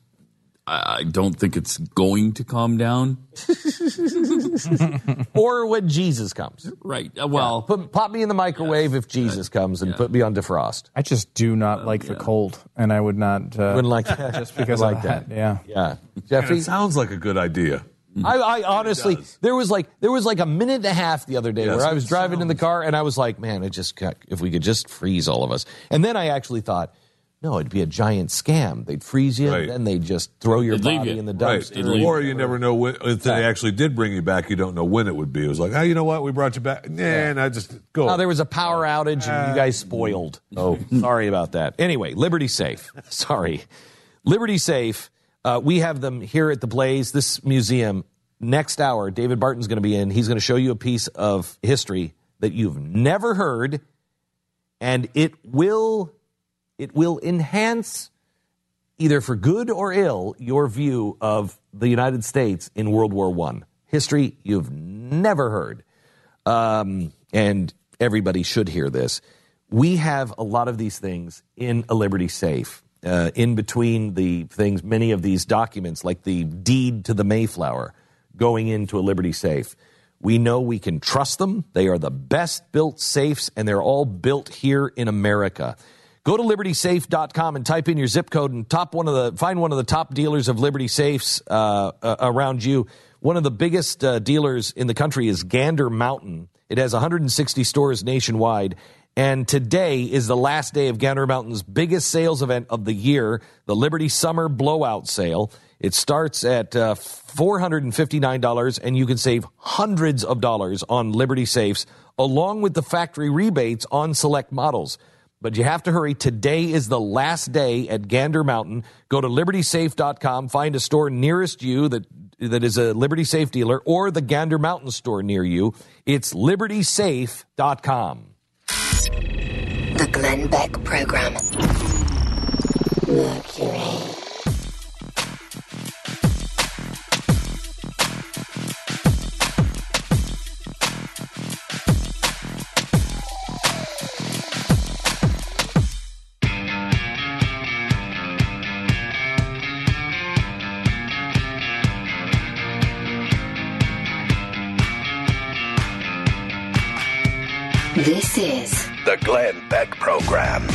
I, I don't think it's going to calm down. or when Jesus comes. Right. Uh, well, Put, pop me in the microwave if Jesus comes and put me on defrost. I just do not like the cold, and I would not. Uh, Wouldn't like that. just because like of that. that. Yeah. Yeah. And Jeffrey? it sounds like a good idea. Mm-hmm. I, I honestly, there was like there was like a minute and a half the other day Yes, where I was it driving in the car and I was like, man, it just got, if we could just freeze all of us. And then I actually thought, no, it'd be a giant scam. They'd freeze you, Right. and then they'd just throw your They'd leave body you. in the Right. dumpster. Or you never know when, if they actually did bring you back, you don't know when it would be. It was like, oh, you know what? We brought you back. Nah, and I just go. Oh, there was a power outage and you guys spoiled. Oh, sorry about that. Anyway, Liberty Safe. Sorry. Liberty Safe. Uh, we have them here at the Blaze, this museum. Next hour, David Barton's going to be in. He's going to show you a piece of history that you've never heard, and it will it will enhance either for good or ill your view of the United States in World War One. History you've never heard um, and everybody should hear this. We have a lot of these things in a Liberty safe. Uh, in between the things, many of these documents, like the deed to the Mayflower, going into a Liberty safe. We know we can trust them. They are the best built safes, and they're all built here in America. Go to libertysafe.com and type in your zip code and top one of the find one of the top dealers of Liberty safes uh, uh, around you. One of the biggest uh, dealers in the country is Gander Mountain. It has 160 stores nationwide. And today is the last day of Gander Mountain's biggest sales event of the year, the Liberty Summer Blowout Sale. It starts at uh, $459, and you can save hundreds of dollars on Liberty safes, along with the factory rebates on select models. But you have to hurry. Today is the last day at Gander Mountain. Go to libertysafe.com, find a store nearest you that that is a Liberty Safe dealer or the Gander Mountain store near you. It's libertysafe.com. The Glenn Beck Program. Mercury. This is The Glenn Beck Program.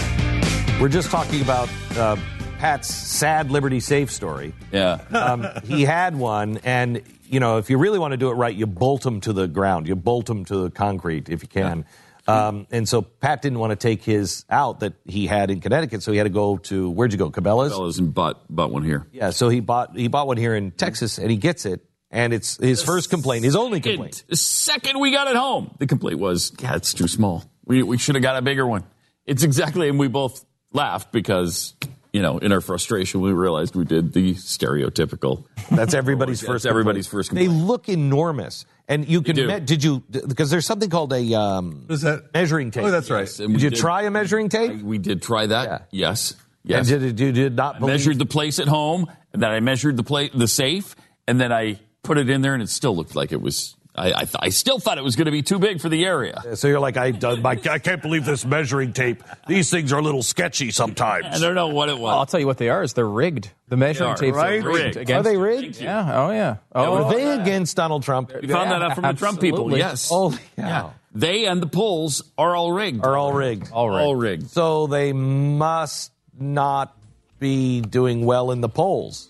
We're just talking about uh, Pat's sad Liberty Safe story. yeah. Um, he had one, and you know, if you really want to do it right, you bolt them to the ground. You bolt them to the concrete if you can. Um, and so Pat didn't want to take his out that he had in Connecticut, so he had to go to where'd you go, Cabela's? Fellas and bought bought one here. Yeah, so he bought he bought one here in Texas, and he gets it, and it's his first complaint, his only complaint. Second, the second we got it home, the complaint was, "Yeah, it's too small. We we should have got a bigger one." It's exactly, and we both laughed because you know, in our frustration, we realized we did the stereotypical. That's everybody's That's first. everybody's complaint. first They look enormous, and you can. do. Me- did you? Because there's something called a um, Is that measuring tape. Oh, that's right. Yes, Did we you try a measuring tape? We did try that. Yeah. Yes. Yes. And did, did, did not I believe measured the place at home, and then I measured the plate, the safe, and then I put it in there, and it still looked like it was. I I, th- I still thought it was going to be too big for the area. So you're like, I, uh, my, I can't believe this measuring tape. These things are a little sketchy sometimes. I don't know what it Well, I'll tell you what they are is they're rigged. The measuring are, tapes right? are rigged. Rigged. Against, Are they rigged? Yeah. Oh yeah. Oh, Are they against Donald Trump? You found that out from the Trump people. Yes. Oh Yeah. They and the polls are all rigged. Are all rigged. All rigged. All rigged. So they must not be doing well in the polls.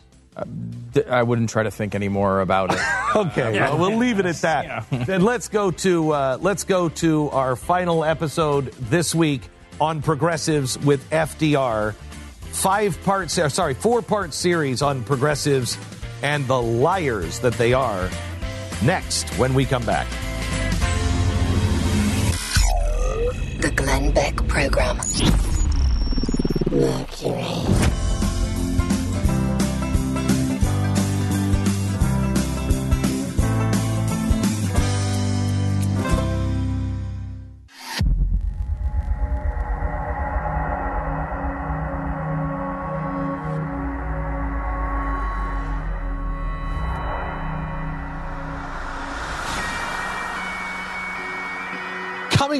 D- I wouldn't try to think any more about it. Okay, well, we'll leave it at that. then let's go to uh, let's go to our final episode this week on progressives with FDR. Five parts, uh, sorry, four part series on progressives and the liars that they are. Next, when we come back. the Glenn Beck Program. Mercury.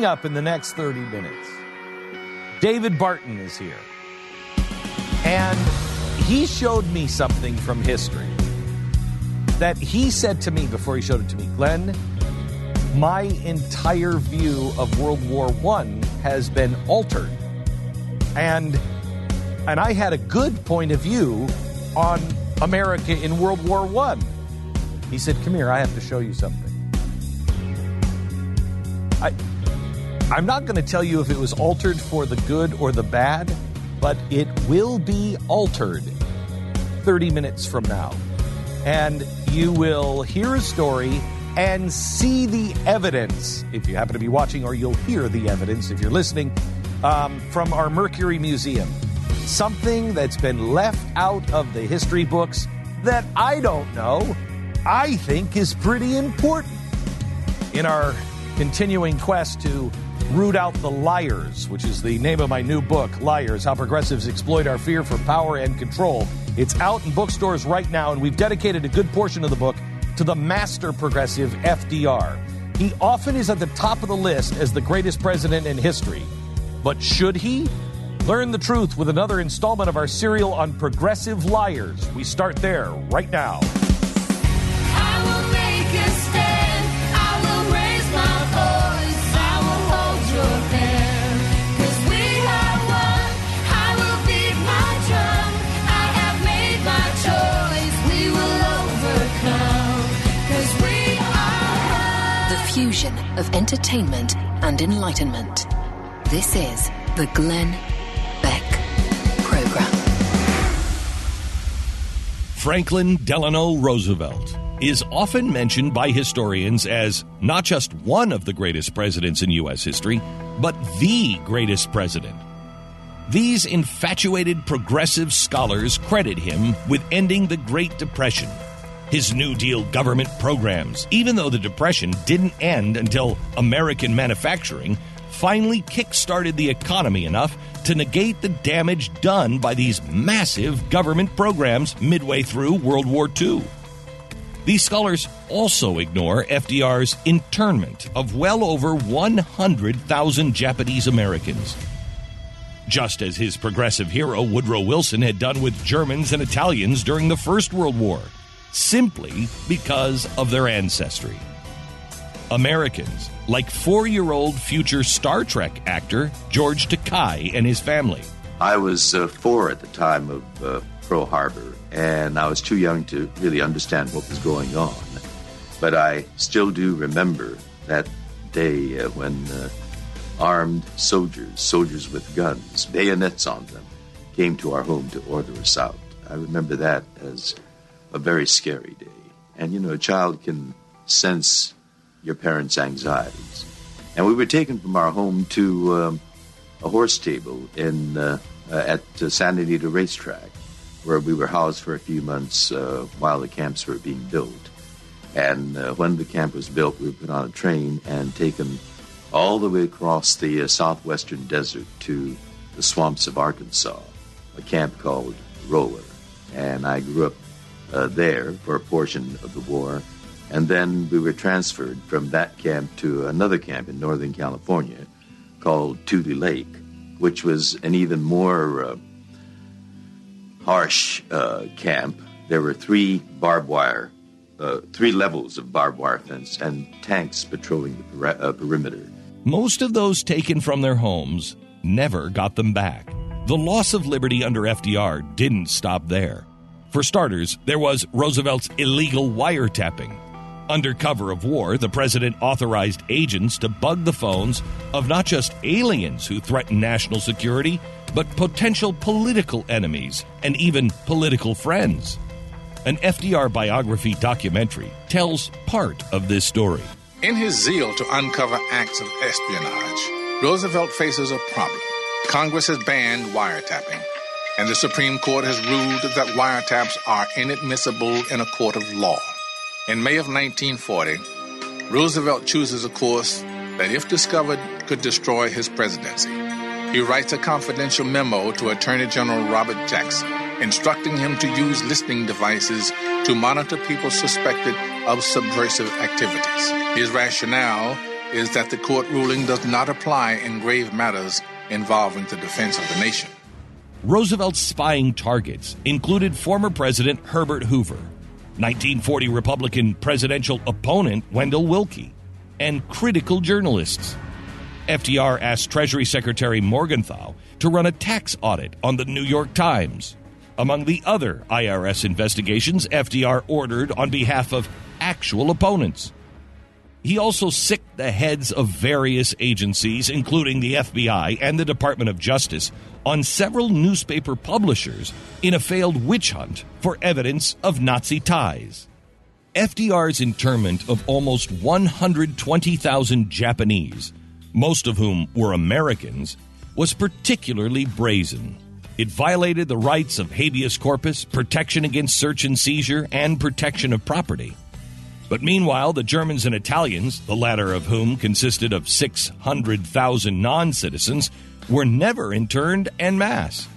Coming up in the next 30 minutes, David Barton is here. And he showed me something from history that he said to me before he showed it to me Glenn, my entire view of World War I has been altered. And and I had a good point of view on America in World War I. He said, Come here, I have to show you something. I I'm not going to tell you if it was altered for the good or the bad, but it will be altered 30 minutes from now. And you will hear a story and see the evidence, if you happen to be watching, or you'll hear the evidence if you're listening, um, from our Mercury Museum. Something that's been left out of the history books that I don't know, I think is pretty important in our continuing quest to root out the liars, which is the name of my new book, Liars How Progressives Exploit Our Fear for Power and Control. It's out in bookstores right now, and we've dedicated a good portion of the book to the master progressive FDR. He often is at the top of the list as the greatest president in history. But should he? Learn the truth with another installment of our serial on progressive liars. We start there right now. Fusion of entertainment and enlightenment. This is the Glenn Beck Program. Franklin Delano Roosevelt is often mentioned by historians as not just one of the greatest presidents in U.S. history, but the greatest president. These infatuated progressive scholars credit him with ending the Great Depression his New Deal government programs, even though the Depression didn't end until American manufacturing finally kick-started the economy enough to negate the damage done by these massive government programs midway through World War II. These scholars also ignore FDR's internment of well over 100,000 Japanese Americans. Just as his progressive hero Woodrow Wilson had done with Germans and Italians during the First World War simply because of their ancestry. Americans, like four year old future Star Trek actor George Takei and his family. I was uh, four at the time of uh, Pearl Harbor, and I was too young to really understand what was going on. But I still do remember that day uh, when uh, armed soldiers, soldiers with guns, bayonets on them, came to our home to order us out. I remember that as a very scary day. And, you know, a child can sense your parents' anxieties. And we were taken from our home to um, a horse stable in uh, uh, at uh, Santa Anita Racetrack, where we were housed for a few months uh, while the camps were being built. And uh, when the camp was built, we were put on a train and taken all the way across the uh, southwestern desert to the swamps of Arkansas, a camp called Rohwer. And I grew up uh, there for a portion of the war. And then we were transferred from that camp to another camp in Northern California called Tule Lake, which was an even more uh, harsh uh, camp. There were three barbed wire, uh, three levels of barbed wire fence, and tanks patrolling the uh, perimeter. Most of those taken from their homes never got them back. The loss of liberty under FDR didn't stop there. For starters, there was Roosevelt's illegal wiretapping. Under cover of war, the president authorized agents to bug the phones of not just aliens who threaten national security, but potential political enemies and even political friends. An FDR biography documentary tells part of this story. In his zeal to uncover acts of espionage, Roosevelt faces a problem. Congress has banned wiretapping and the Supreme Court has ruled that wiretaps are inadmissible in a court of law. In May of 1940, Roosevelt chooses a course that, if discovered, could destroy his presidency. He writes a confidential memo to Attorney General Robert Jackson, instructing him to use listening devices to monitor people suspected of subversive activities. His rationale is that the court ruling does not apply in grave matters involving the defense of the nation. Roosevelt's spying targets included former President Herbert Hoover, 1940 Republican presidential opponent Wendell Willkie, and critical journalists. FDR asked Treasury Secretary Morgenthau to run a tax audit on the New York Times. Among the other IRS investigations FDR ordered on behalf of actual opponents. He also sicked the heads of various agencies, including the FBI and the Department of Justice, on several newspaper publishers in a failed witch hunt for evidence of Nazi ties. FDR's internment of almost 120,000 Japanese, most of whom were Americans, was particularly brazen. It violated the rights of habeas corpus, protection against search and seizure, and protection of property. But meanwhile, the Germans and Italians, the latter of whom consisted of 600,000 non citizens, were never interned en masse.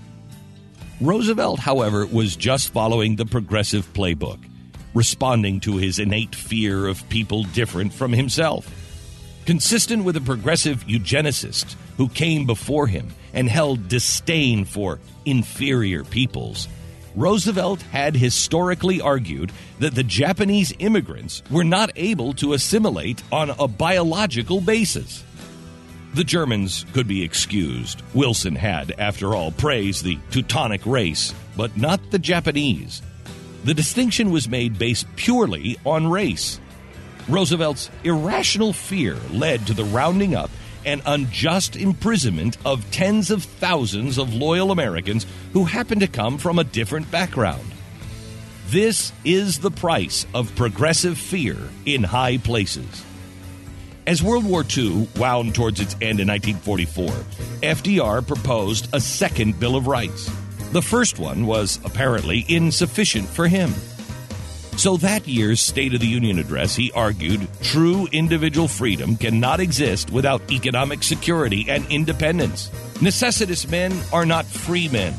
Roosevelt, however, was just following the progressive playbook, responding to his innate fear of people different from himself. Consistent with a progressive eugenicist who came before him and held disdain for inferior peoples, Roosevelt had historically argued that the Japanese immigrants were not able to assimilate on a biological basis. The Germans could be excused. Wilson had, after all, praised the Teutonic race, but not the Japanese. The distinction was made based purely on race. Roosevelt's irrational fear led to the rounding up and unjust imprisonment of tens of thousands of loyal Americans who happen to come from a different background. This is the price of progressive fear in high places. As World War II wound towards its end in 1944, FDR proposed a second Bill of Rights. The first one was apparently insufficient for him. So, that year's State of the Union address, he argued true individual freedom cannot exist without economic security and independence. Necessitous men are not free men.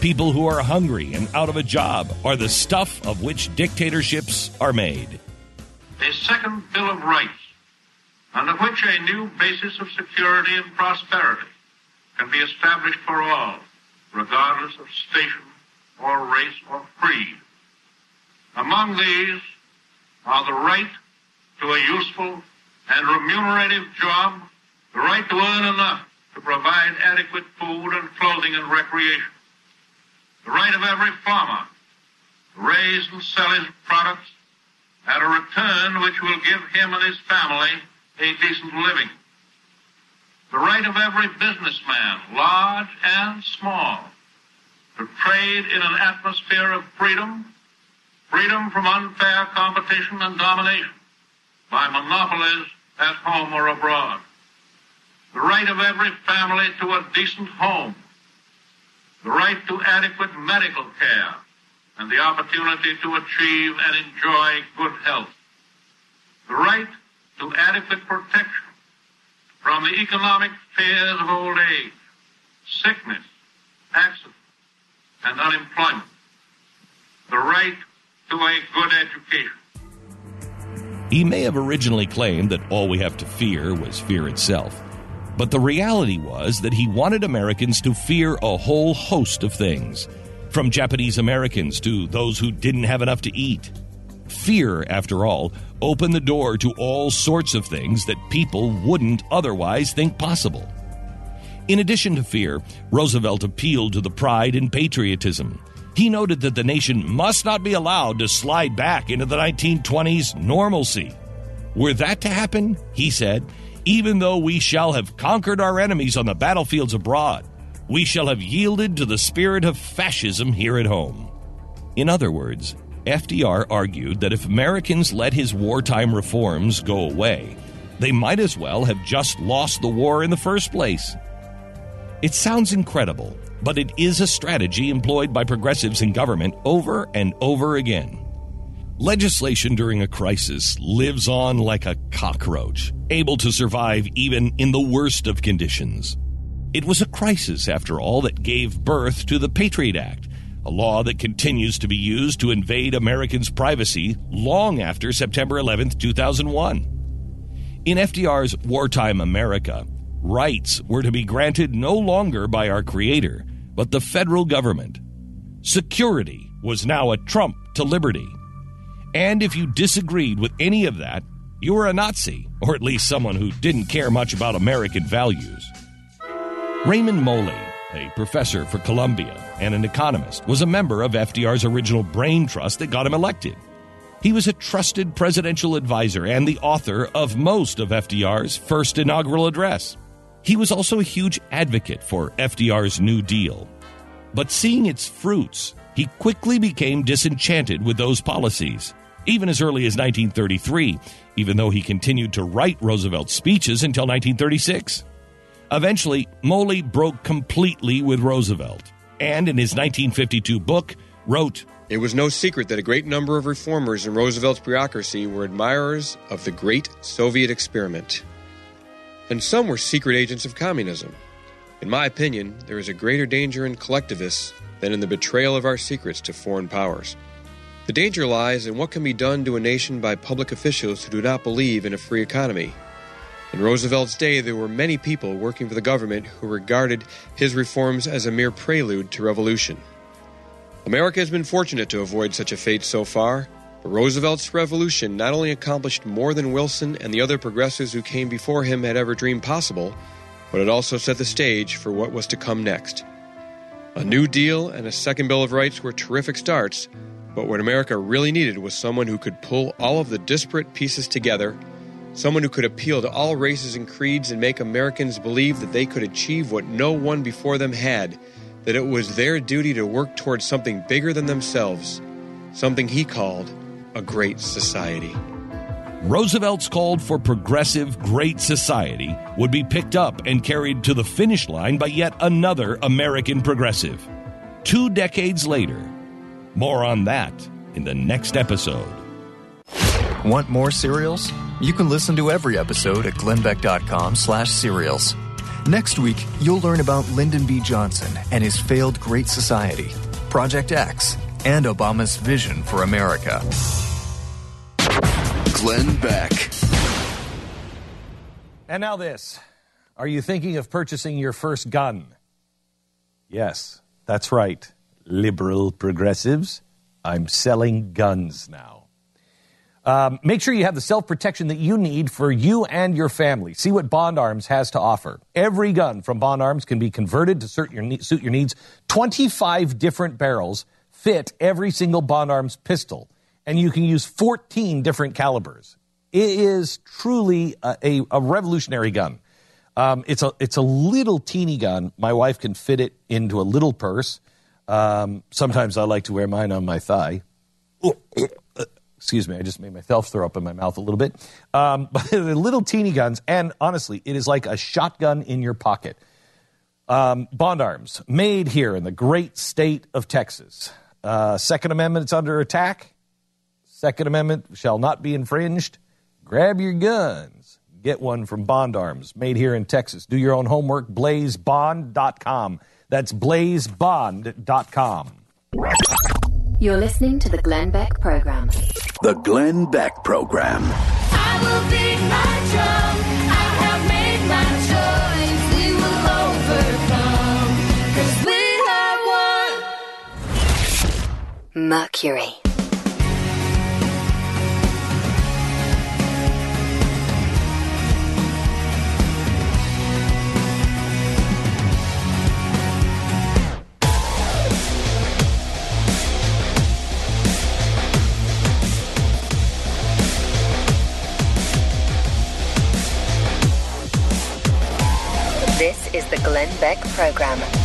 People who are hungry and out of a job are the stuff of which dictatorships are made. A second Bill of Rights, under which a new basis of security and prosperity can be established for all, regardless of station or race or creed. Among these are the right to a useful and remunerative job, the right to earn enough to provide adequate food and clothing and recreation, the right of every farmer to raise and sell his products at a return which will give him and his family a decent living, the right of every businessman, large and small, to trade in an atmosphere of freedom freedom from unfair competition and domination by monopolies at home or abroad, the right of every family to a decent home, the right to adequate medical care, and the opportunity to achieve and enjoy good health, the right to adequate protection from the economic fears of old age, sickness, accident, and unemployment, the right to a good education. He may have originally claimed that all we have to fear was fear itself. But the reality was that he wanted Americans to fear a whole host of things, from Japanese Americans to those who didn't have enough to eat. Fear, after all, opened the door to all sorts of things that people wouldn't otherwise think possible. In addition to fear, Roosevelt appealed to the pride and patriotism he noted that the nation must not be allowed to slide back into the 1920s normalcy. Were that to happen, he said, even though we shall have conquered our enemies on the battlefields abroad, we shall have yielded to the spirit of fascism here at home. In other words, FDR argued that if Americans let his wartime reforms go away, they might as well have just lost the war in the first place. It sounds incredible, but it is a strategy employed by progressives in government over and over again. Legislation during a crisis lives on like a cockroach, able to survive even in the worst of conditions. It was a crisis, after all, that gave birth to the Patriot Act, a law that continues to be used to invade Americans' privacy long after September 11, 2001. In FDR's wartime America, rights were to be granted no longer by our Creator, but the federal government. Security was now a trump to liberty. And if you disagreed with any of that, you were a Nazi, or at least someone who didn't care much about American values. Raymond Moley, a professor for Columbia and an economist, was a member of FDR's original brain trust that got him elected. He was a trusted presidential advisor and the author of most of FDR's first inaugural address. He was also a huge advocate for FDR's New Deal. But seeing its fruits, he quickly became disenchanted with those policies, even as early as 1933, even though he continued to write Roosevelt's speeches until 1936. Eventually, Moley broke completely with Roosevelt, and in his 1952 book, wrote, It was no secret that a great number of reformers in Roosevelt's bureaucracy were admirers of the great Soviet experiment. And some were secret agents of communism. In my opinion, there is a greater danger in collectivists than in the betrayal of our secrets to foreign powers. The danger lies in what can be done to a nation by public officials who do not believe in a free economy. In Roosevelt's day, there were many people working for the government who regarded his reforms as a mere prelude to revolution. America has been fortunate to avoid such a fate so far, but Roosevelt's revolution not only accomplished more than Wilson and the other progressives who came before him had ever dreamed possible, but it also set the stage for what was to come next. A New Deal and a Second Bill of Rights were terrific starts, but what America really needed was someone who could pull all of the disparate pieces together, someone who could appeal to all races and creeds and make Americans believe that they could achieve what no one before them had, that it was their duty to work towards something bigger than themselves, something he called a great society. Roosevelt's call for progressive great society would be picked up and carried to the finish line by yet another American progressive. Two decades later, more on that in the next episode. Want more serials? You can listen to every episode at glennbeck.com slash serials. Next week, you'll learn about Lyndon B. Johnson and his failed Great Society, Project X, and Obama's vision for America. Glenn Beck. And now this. Are you thinking of purchasing your first gun? Yes, that's right. Liberal progressives. I'm selling guns now. Um, make sure you have the self protection that you need for you and your family. See what Bond Arms has to offer. Every gun from Bond Arms can be converted to suit your, suit your needs. 25 different barrels fit every single Bond Arms pistol, and you can use 14 different calibers. It is truly a, a, a revolutionary gun. Um, it's a it's a little teeny gun. My wife can fit it into a little purse. Um, sometimes I like to wear mine on my thigh. Excuse me, I just made myself throw up in my mouth a little bit. Um, but little teeny guns, and honestly, it is like a shotgun in your pocket. Um, Bond arms, made here in the great state of Texas. Uh, Second Amendment is under attack. Second Amendment shall not be infringed. Grab your guns. Get one from Bond Arms, made here in Texas. Do your own homework, blazebond.com. That's blazebond.com. You're listening to the Glenn Beck Program. The Glenn Beck Program. I will beat my drum. I have made my choice. Mercury. This is the Glenn Beck Program.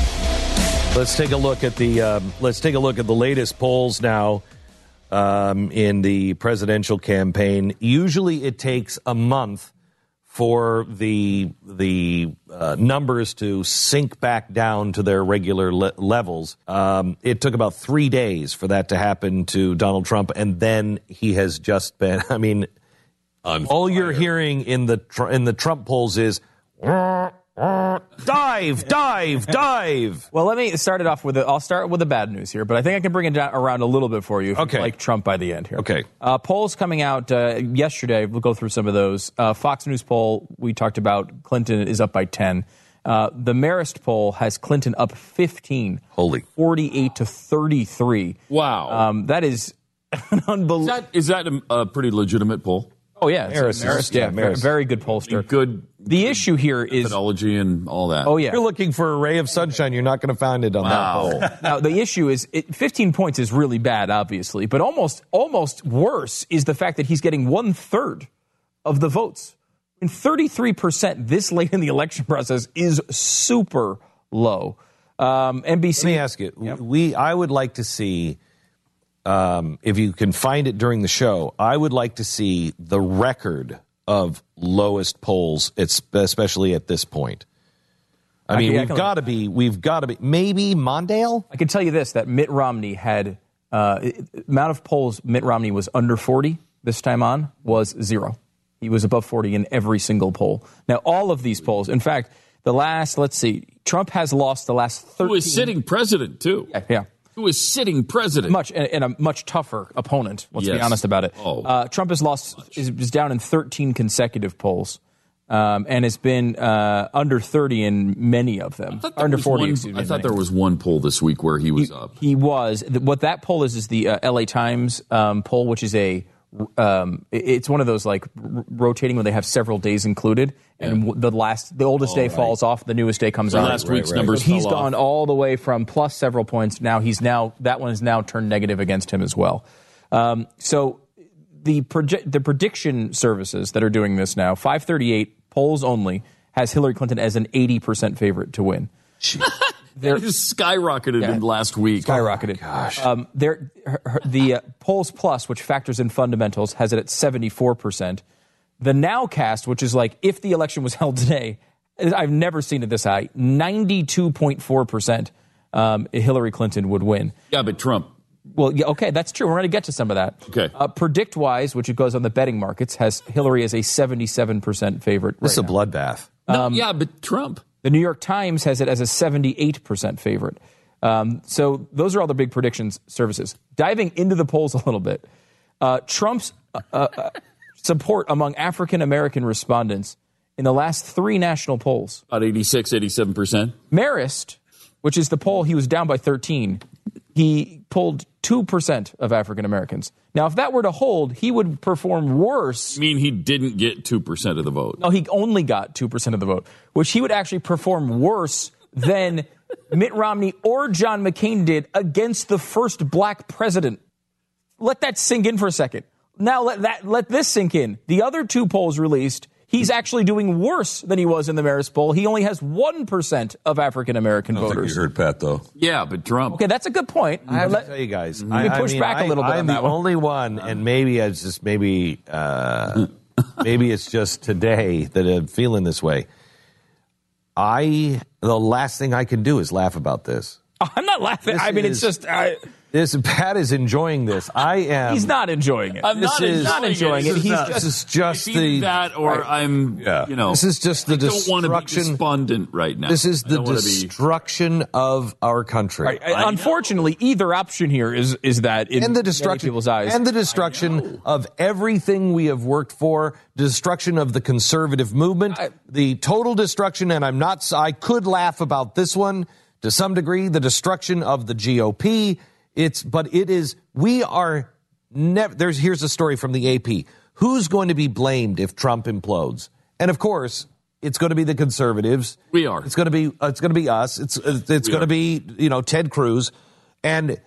Let's take a look at the um, let's take a look at the latest polls now um, in the presidential campaign. Usually, it takes a month for the the uh, numbers to sink back down to their regular le- levels. Um, it took about three days for that to happen to Donald Trump, and then he has just been. I mean, all you're hearing in the tr- in the Trump polls is. Dive, dive, dive. Well, let me start it off with. i'll start with the bad news here, but I think I can bring it down, around a little bit for you. Okay. you like Trump by the end here. Okay. Uh, polls coming out uh, yesterday. We'll go through some of those. Uh, Fox News poll we talked about. Clinton is up by ten. Uh, the Marist poll has Clinton up 15. Holy. 48 to 33. Wow. Um, that is an unbelievable. Is that, is that a, a pretty legitimate poll? Oh yeah, it's a Marist Marist, yeah, yeah, very, very good pollster. Good The issue here is methodology and all that. oh yeah. If you're looking for a ray of sunshine, you're not going to find it on Wow. that poll. Now the issue is it, 15 points is really bad, obviously, but almost almost worse is the fact that he's getting one third of the votes. And 33 percent this late in the election process is super low. Um, NBC. Let me ask you. We, I would like to see, um, if you can find it during the show, I would like to see the record of lowest polls, it's especially at this point. I I mean, can- we've got to be, we've got to be, maybe Mondale? I can tell you this: that Mitt Romney had uh, amount of polls Mitt Romney was under 40 this time on was zero. He was above 40 in every single poll. Now, all of these polls, in fact, the last, let's see, Trump has lost the last 13. Who is sitting president, too. Yeah, yeah. Who is sitting president. Much and, and a much tougher opponent. Let's be honest about it. Oh. uh, Trump has lost is, is down in 13 consecutive polls, um, and has been uh, under 30 in many of them. I thought there Under was 40. one- excuse me. I thought there was one poll this week where he was up. He was. What that poll is is the uh, L.A. Times um, poll, which is a. Um, it's one of those like r- rotating where they have several days included, and w- the last, the oldest day falls off, the newest day comes So on. last week's numbers So he's fell off. gone all the way from plus several points. Now he's now that one is now turned negative against him as well. Um, so the proje- the prediction services that are doing this now, 538 polls only has Hillary Clinton as an 80 percent favorite to win. That has skyrocketed Yeah. in last week. skyrocketed. gosh. Um, there, her, her- the uh, polls plus, which factors in fundamentals, has it at seventy four percent. The nowcast, which is like if the election was held today, I've never seen it this high. Ninety two point four percent. um, Hillary Clinton would win. Yeah, but Trump. Well, yeah, okay, that's true. We're going to get to some of that. Okay. Uh, PredictWise, which it goes on the betting markets, has Hillary as a 77% favorite. This is a now. bloodbath. No, yeah, but Trump. The New York Times has it as a 78% favorite. Um, so those are all the big predictions services. Diving into the polls a little bit, uh, Trump's uh, uh, support among African American respondents in the last three national polls. About 86, 87%. Marist, which is the poll he was down by 13, he pulled 2% of African Americans. Now, if that were to hold, he would perform worse. I mean, he didn't get 2% of the vote. No, he only got 2% of the vote, which he would actually perform worse than Mitt Romney or John McCain did against the first black president. Let that sink in for a second. Now let that let this sink in. The other two polls released, he's actually doing worse than he was in the Marist poll. He only has 1% of African American I think voters. you heard Pat though. Yeah, but Trump. Okay, that's a good point. I have Let- to tell you guys, You I, can push I mean, back a I- little bit I'm on the one. only one, and maybe it's just maybe uh, maybe it's just today that I'm feeling this way. I the last thing I can do is laugh about this. I'm not laughing. This I mean, it's just I, This Pat is enjoying this. I am. he's not enjoying it. I'm This not is- enjoying, not enjoying it. This is He's not- This is just the that or Right. I'm, Yeah. you know, This is just the I don't want to be destruction- despondent right now. This is the don't be- destruction of our country. Right. Unfortunately, either option here is is that in and the many destruction people's eyes. and the destruction of everything we have worked for destruction of the conservative movement I- the total destruction and i'm not i could laugh about this one to some degree the destruction of the gop it's but it is we are never there's here's a story from the ap who's going to be blamed if trump implodes and of course it's going to be the conservatives We are. it's going to be uh, it's going to be us it's it's We going to be you know ted cruz and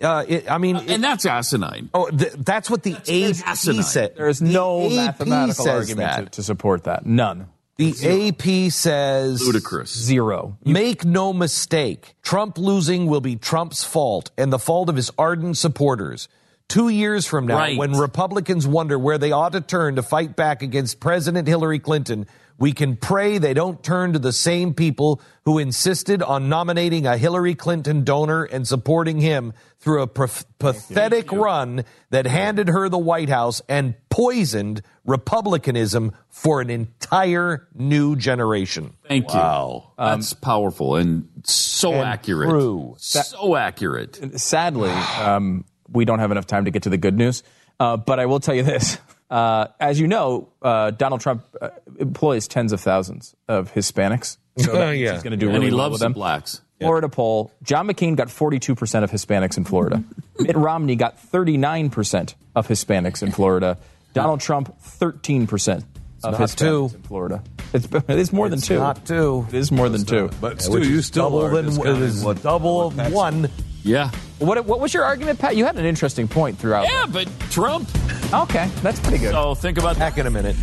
uh, it, I mean, and that's asinine. Oh, th- that's what the AP asinine. said. there is no AP mathematical argument to, to support that. None. The AP says Ludicrous. Zero. Make no mistake, Trump losing will be Trump's fault and the fault of his ardent supporters. Two years from now, Right. when Republicans wonder where they ought to turn to fight back against President Hillary Clinton, We can pray they don't turn to the same people who insisted on nominating a Hillary Clinton donor and supporting him through a prof- pathetic run that handed her the White House and poisoned Republicanism for an entire new generation. Thank you. Wow. That's powerful and so and accurate. true. So accurate. Sadly, um, we don't have enough time to get to the good news. Uh, but I will tell you this. Uh, as you know, uh, Donald Trump uh, employs tens of thousands of Hispanics. So that Yeah. he's going to do And really he well loves with them. blacks. Florida poll, John McCain got 42% of Hispanics in Florida. Mitt Romney got 39% of Hispanics in Florida. Donald Trump, 13% of Hispanics two. in Florida. It's, it's more than two. not two. It is more than two. But still, you still double are than discounting it is double of one. Yeah. What, what was your argument, Pat? You had an interesting point throughout. Yeah, but Trump. Okay, that's pretty good. So think about Back in a minute.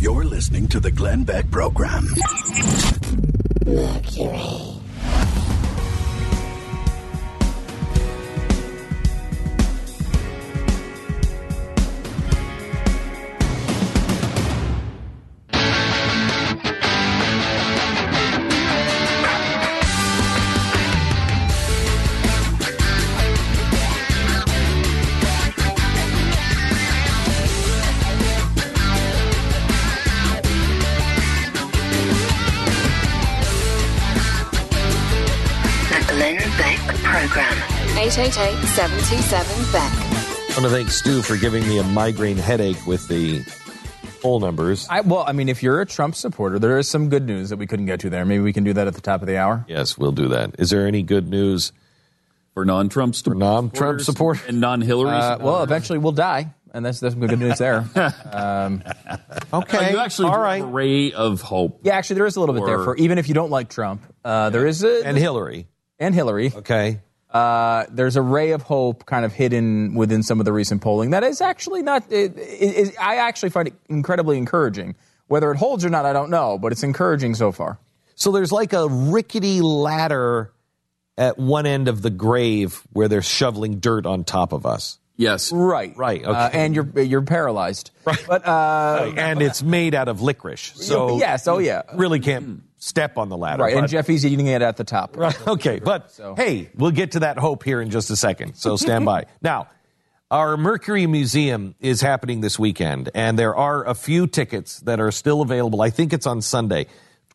You're listening to the Glenn Beck Program. The 888-727-BECK. I want to thank Stu for giving me a migraine headache with the poll numbers. I, well, I mean, if you're a Trump supporter, there is some good news that we couldn't get to there. Maybe we can do that at the top of the hour. Yes, we'll do that. Is there any good news for non-Trump for non-Trump support and non-Hillary. Uh, well, eventually we'll die, and that's that's some good news there. Um, okay, you actually all do right. have a ray of hope. yeah, actually, there is a little bit there for even if you don't like Trump. Uh, There is a and Hillary. and Hillary. Okay. Uh, there's a ray of hope kind of hidden within some of the recent polling that is actually not. It, it, it, I actually find it incredibly encouraging. Whether it holds or not, I don't know, but it's encouraging so far. So there's like a rickety ladder at one end of the grave where they're shoveling dirt on top of us. Yes. Right. Right. Uh, Okay. and you're you're paralyzed. Right. But uh, and it's made out of licorice. So yes. Oh yeah. really can't step on the ladder. Right. And Jeffy's eating it at the top. Right. Okay. But hey, we'll get to that hope here in just a second. So stand by. Now, our Mercury Museum is happening this weekend, and there are a few tickets that are still available. I think it's on Sunday.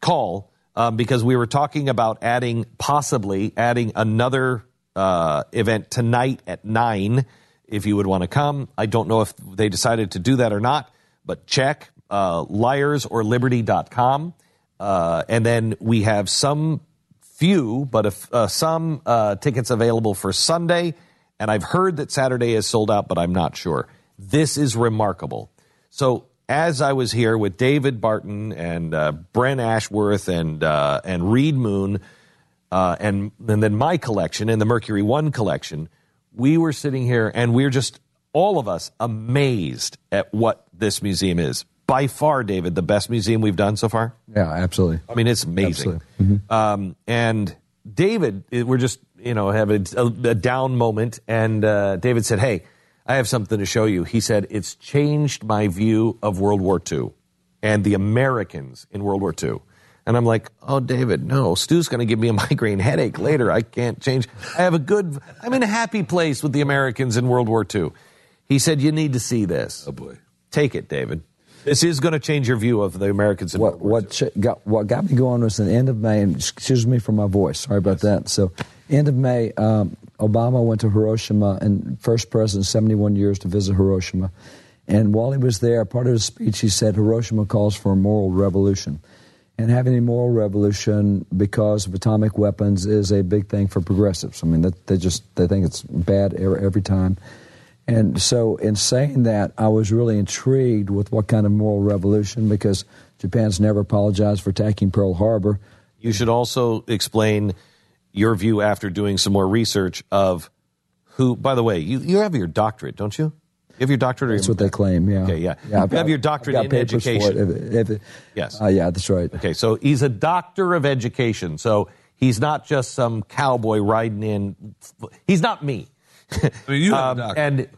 Call um, because we were talking about adding, possibly adding another uh, event tonight at nine. If you would want to come, I don't know if they decided to do that or not, but check uh, liarsorliberty.com. Uh, and then we have some few, but if, uh, some uh, tickets available for Sunday. And I've heard that Saturday is sold out, but I'm not sure. This is remarkable. So as I was here with David Barton and uh, Brent Ashworth and uh, and Reed Moon, uh, and and then my collection and the Mercury One collection, we were sitting here and we are just all of us amazed at what this museum is. By far, David, the best museum we've done so far. Yeah, absolutely. I mean, it's amazing. Absolutely. Um, and David, we're just, you know, have a, a, a down moment. And uh, David said, Hey, I have something to show you. He said, It's changed my view of World War II and the Americans in World War II. And I'm like, Oh, David, no, Stu's going to give me a migraine headache later. I can't change. I have a good, I'm in a happy place with the Americans in World War II. He said, You need to see this. Oh, boy. Take it, David. This is going to change your view of the Americans in What what ch- got what got me going was the end of May. And excuse me for my voice. Sorry about that. So, end of May, um, Obama went to Hiroshima and first president, seventy one years to visit Hiroshima. And while he was there, part of his speech, he said Hiroshima calls for a moral revolution. And having a moral revolution because of atomic weapons is a big thing for progressives. I mean, they just they think it's bad every time. And so, in saying that, I was really intrigued with what kind of moral revolution because Japan's never apologized for attacking Pearl Harbor. You should also explain your view after doing some more research of who, by the way, you, you have your doctorate, don't you? You have your doctorate? That's or what they claim. Yeah. Okay, yeah. I've you have your doctorate in education. it. If- if- yes. Uh, yeah, that's right. Okay, so he's a doctor of education. So he's not just some cowboy riding in. He's not me. I mean, you have Um, a doctor. And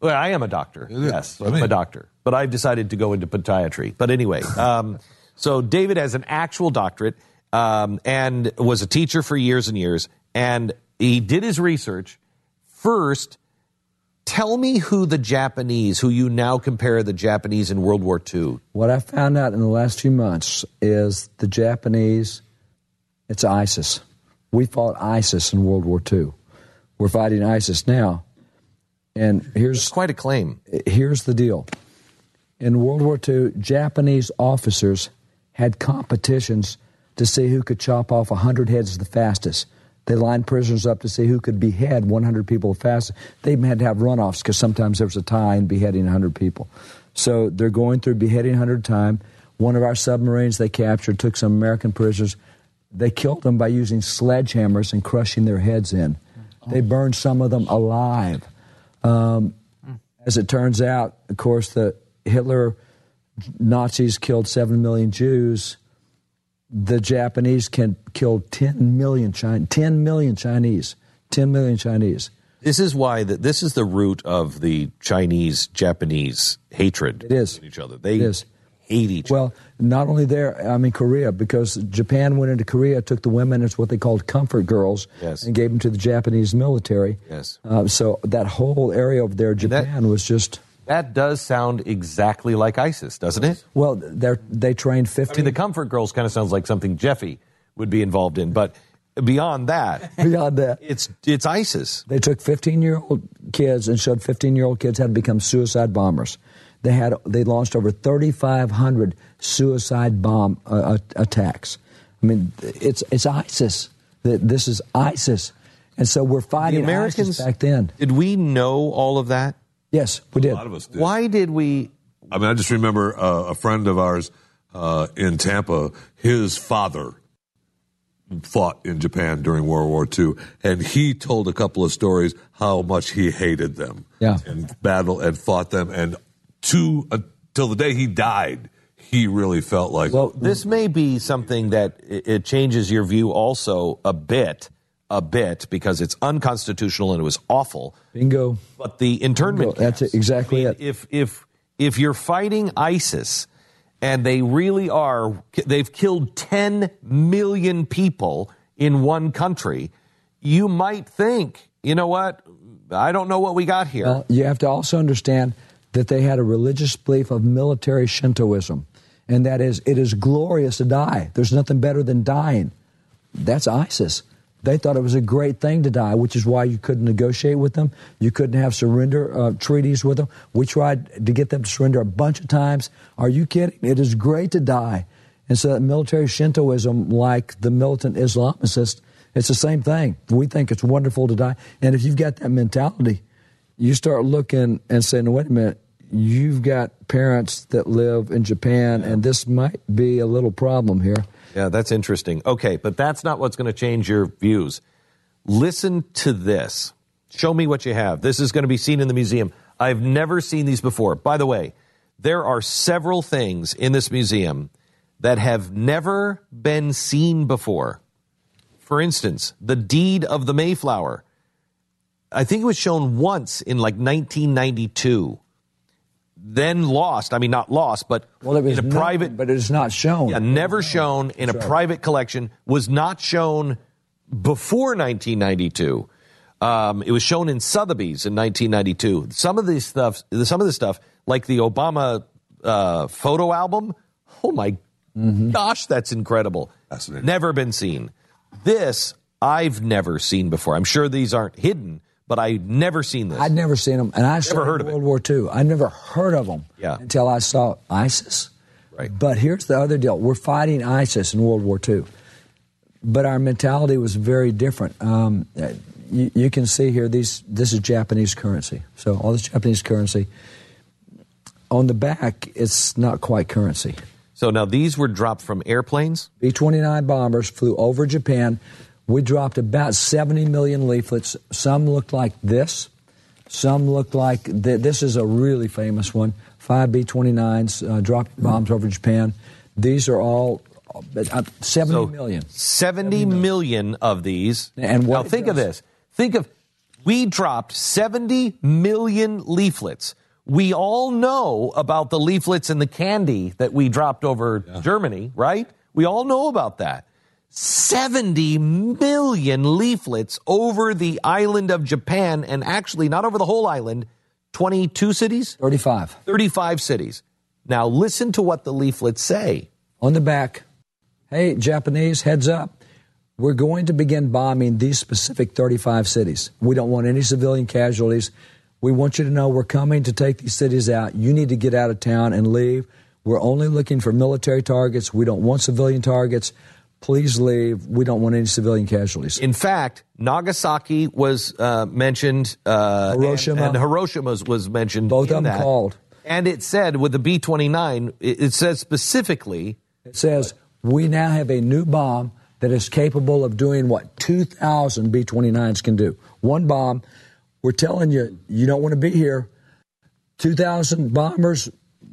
Well, I am a doctor. Yes, I'm a doctor. But I've decided to go into podiatry. But anyway, um, so David has an actual doctorate um, and was a teacher for years and years. And he did his research. First, tell me who the Japanese, who you now compare the Japanese in World War II. What I found out in the last few months is the Japanese, it's ISIS. We fought ISIS in World War II. We're fighting ISIS now. And here's quite a claim. Here's the deal. In World War II, Japanese officers had competitions to see who could chop off 100 heads the fastest. They lined prisoners up to see who could behead 100 people the fastest. They even had to have runoffs because sometimes there was a tie in beheading 100 people. So they're going through beheading 100 time. One of our submarines they captured took some American prisoners. They killed them by using sledgehammers and crushing their heads in. They burned some of them alive. Um, as it turns out, of course, the Hitler Nazis killed seven million Jews. The Japanese can kill ten million Chinese. Ten million Chinese. Ten million Chinese. This is why the, this is the root of the Chinese Japanese hatred. It is. each other. They It is. hate each Well, not only there, I mean Korea, because Japan went into Korea, took the women as what they called comfort girls, Yes. and gave them to the Japanese military. Yes. Uh, so that whole area over there, Japan was just. That does sound exactly like ISIS, doesn't it? Well, they they trained I fifteen. mean, the Comfort Girls kind of sounds like something Jeffy would be involved in, but beyond that, Beyond that, it's it's ISIS. They took 15 year old kids and showed 15 year old kids how to become suicide bombers. They had they launched over 3,500 suicide bomb uh, attacks. I mean, it's it's ISIS. Th- This is ISIS, and so we're fighting The Americans ISIS back then. Did we know all of that? Yes, we did. A lot of us did. Why did we? I mean, I just remember uh, a friend of ours uh, in Tampa. His father fought in Japan during World War II, and he told a couple of stories how much he hated them. Yeah. and battle and fought them, and to uh, until the day he died, he really felt like Well, this may be something that it, it changes your view also a bit, a bit because it's unconstitutional and it was awful. Bingo. But the internment Bingo. That's it, exactly I mean, it. If if if you're fighting ISIS and they really are, they've killed 10 million people in one country. You might think, you know what? I don't know what we got here. Well, you have to also understand that they had a religious belief of military Shintoism, and that is, it is glorious to die. There's nothing better than dying. That's ISIS. They thought it was a great thing to die, which is why you couldn't negotiate with them. You couldn't have surrender uh, treaties with them. We tried to get them to surrender a bunch of times. Are you kidding? It is great to die. And so, military Shintoism, like the militant Islamicists, it's the same thing. We think it's wonderful to die. And if you've got that mentality, you start looking and saying, wait a minute, you've got parents that live in Japan, and this might be a little problem here. Yeah, that's interesting. Okay, but that's not what's going to change your views. Listen to this. Show me what you have. This is going to be seen in the museum. I've never seen these before. By the way, there are several things in this museum that have never been seen before. For instance, the deed of the Mayflower. I think it was shown once in like 1992. Then lost. I mean, not lost, but Well, it was in a known, private but it is not shown. yeah, never shown in a private collection, was not shown before 1992. Um, it was shown in Sotheby's in 1992. Some of this stuff, some of this stuff, like the Obama uh, photo album, oh my Mm-hmm. gosh, that's incredible. Never been seen. This I've never seen before. I'm sure these aren't hidden, but I'd never seen this. I'd never seen them, and I never heard of World War II. I never heard of them Yeah. until I saw ISIS. Right. But here's the other deal: we're fighting ISIS in World War II, but our mentality was very different. Um, you, you can see here these. This is Japanese currency. So all this Japanese currency. On the back, it's not quite currency. So now these were dropped from airplanes. B 29 bombers flew over Japan. We dropped about 70 million leaflets. Some looked like this. Some looked like th- this is a really famous one. Five B 29s uh, dropped bombs over Japan. These are all uh, 70 So, million. 70 million of these. And what now think of this. Think of We dropped 70 million leaflets. We all know about the leaflets and the candy that we dropped over Germany, right? We all know about that. 70 million leaflets over the island of Japan, and actually not over the whole island, 22 cities? 35. 35 cities. Now, listen to what the leaflets say. On the back, hey, Japanese, heads up. We're going to begin bombing these specific 35 cities. We don't want any civilian casualties. We want you to know we're coming to take these cities out. You need to get out of town and leave. We're only looking for military targets. We don't want civilian targets. Please leave. We don't want any civilian casualties. In fact, Nagasaki was uh, mentioned. Uh, Hiroshima. And, and Hiroshima's was mentioned. Both of them that. called. And it said with the B 29, it it says specifically. It says we now have a new bomb that is capable of doing what 2,000 B 29s can do. One bomb. We're telling you, you don't want to be here. 2,000 bombers.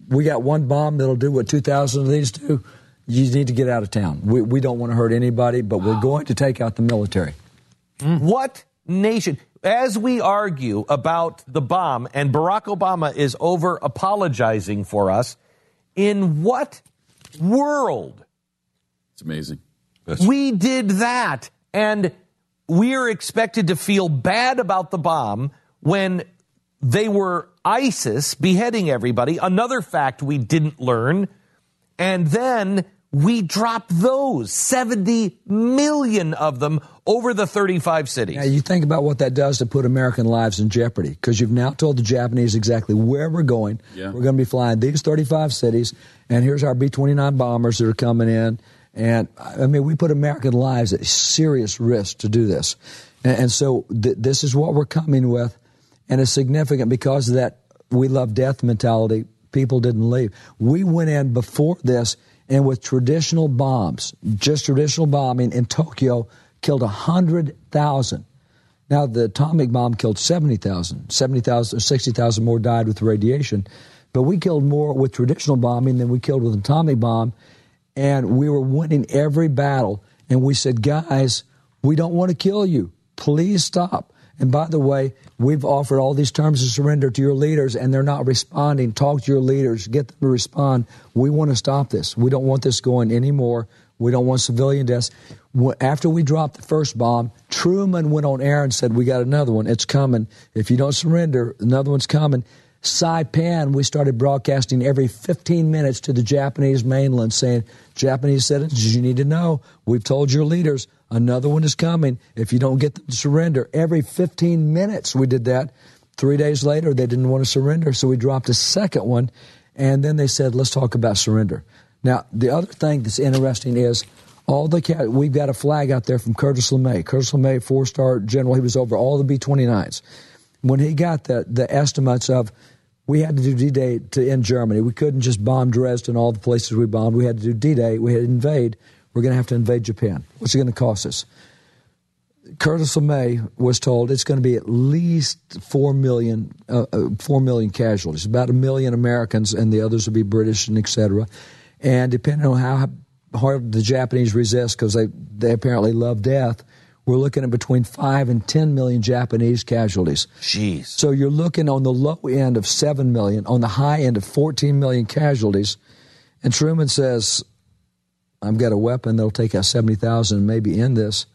We got one bomb that'll do what 2,000 of these do. You need to get out of town. We, we don't want to hurt anybody, but we're going to take out the military. Mm. What nation? As we argue about the bomb, and Barack Obama is over apologizing for us, in what world It's amazing. we did that? And we're expected to feel bad about the bomb when they were ISIS beheading everybody. Another fact we didn't learn. And then we dropped those 70 million of them over the 35 cities. Now, you think about what that does to put American lives in jeopardy because you've now told the Japanese exactly where we're going. Yeah. We're going to be flying these 35 cities, and here's our B 29 bombers that are coming in. And I mean, we put American lives at serious risk to do this. And, and so th- this is what we're coming with. And it's significant because of that we love death mentality. People didn't leave. We went in before this and with traditional bombs, just traditional bombing in Tokyo, killed 100,000. Now, the atomic bomb killed 70,000. 70,000 or 60,000 more died with radiation. But we killed more with traditional bombing than we killed with an atomic bomb. And we were winning every battle. And we said, guys, we don't want to kill you. Please stop. And by the way, we've offered all these terms of surrender to your leaders, and they're not responding. Talk to your leaders, get them to respond. We want to stop this. We don't want this going anymore. We don't want civilian deaths. After we dropped the first bomb, Truman went on air and said, We got another one. It's coming. If you don't surrender, another one's coming. Saipan, we started broadcasting every 15 minutes to the Japanese mainland saying, Japanese citizens, you need to know, we've told your leaders, another one is coming. If you don't get them to surrender, every 15 minutes we did that. Three days later, they didn't want to surrender, so we dropped a second one. And then they said, let's talk about surrender. Now, the other thing that's interesting is all the we've got a flag out there from Curtis LeMay. Curtis LeMay, four star general, he was over all the B 29s. When he got the, the estimates of we had to do D Day to end Germany, we couldn't just bomb Dresden, all the places we bombed. We had to do D Day, we had to invade. We're going to have to invade Japan. What's it going to cost us? Curtis LeMay was told it's going to be at least four million, uh, uh, four million casualties, about a million Americans, and the others will be British and et cetera. And depending on how hard the Japanese resist, because they they apparently love death, we're looking at between five and ten million Japanese casualties. Jeez. So you're looking on the low end of seven million, on the high end of fourteen million casualties. And Truman says, "I've got a weapon that'll take out seventy thousand and maybe in this."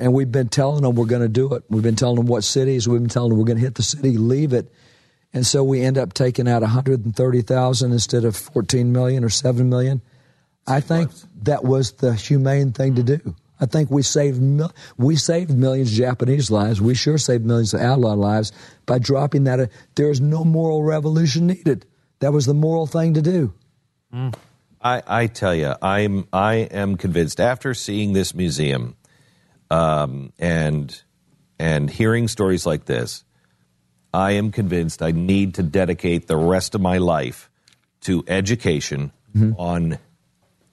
and we've been telling them we're going to do it. We've been telling them what cities. We've been telling them we're going to hit the city, leave it, and so we end up taking out 130,000 instead of 14 million or 7 million. I think that was the humane thing to do. I think we saved mil- we saved millions of Japanese lives. We sure saved millions of outlaw lives by dropping that. There is no moral revolution needed. That was the moral thing to do. Mm. I, I tell you, I'm I am convinced after seeing this museum, um, and and hearing stories like this, I am convinced I need to dedicate the rest of my life to education on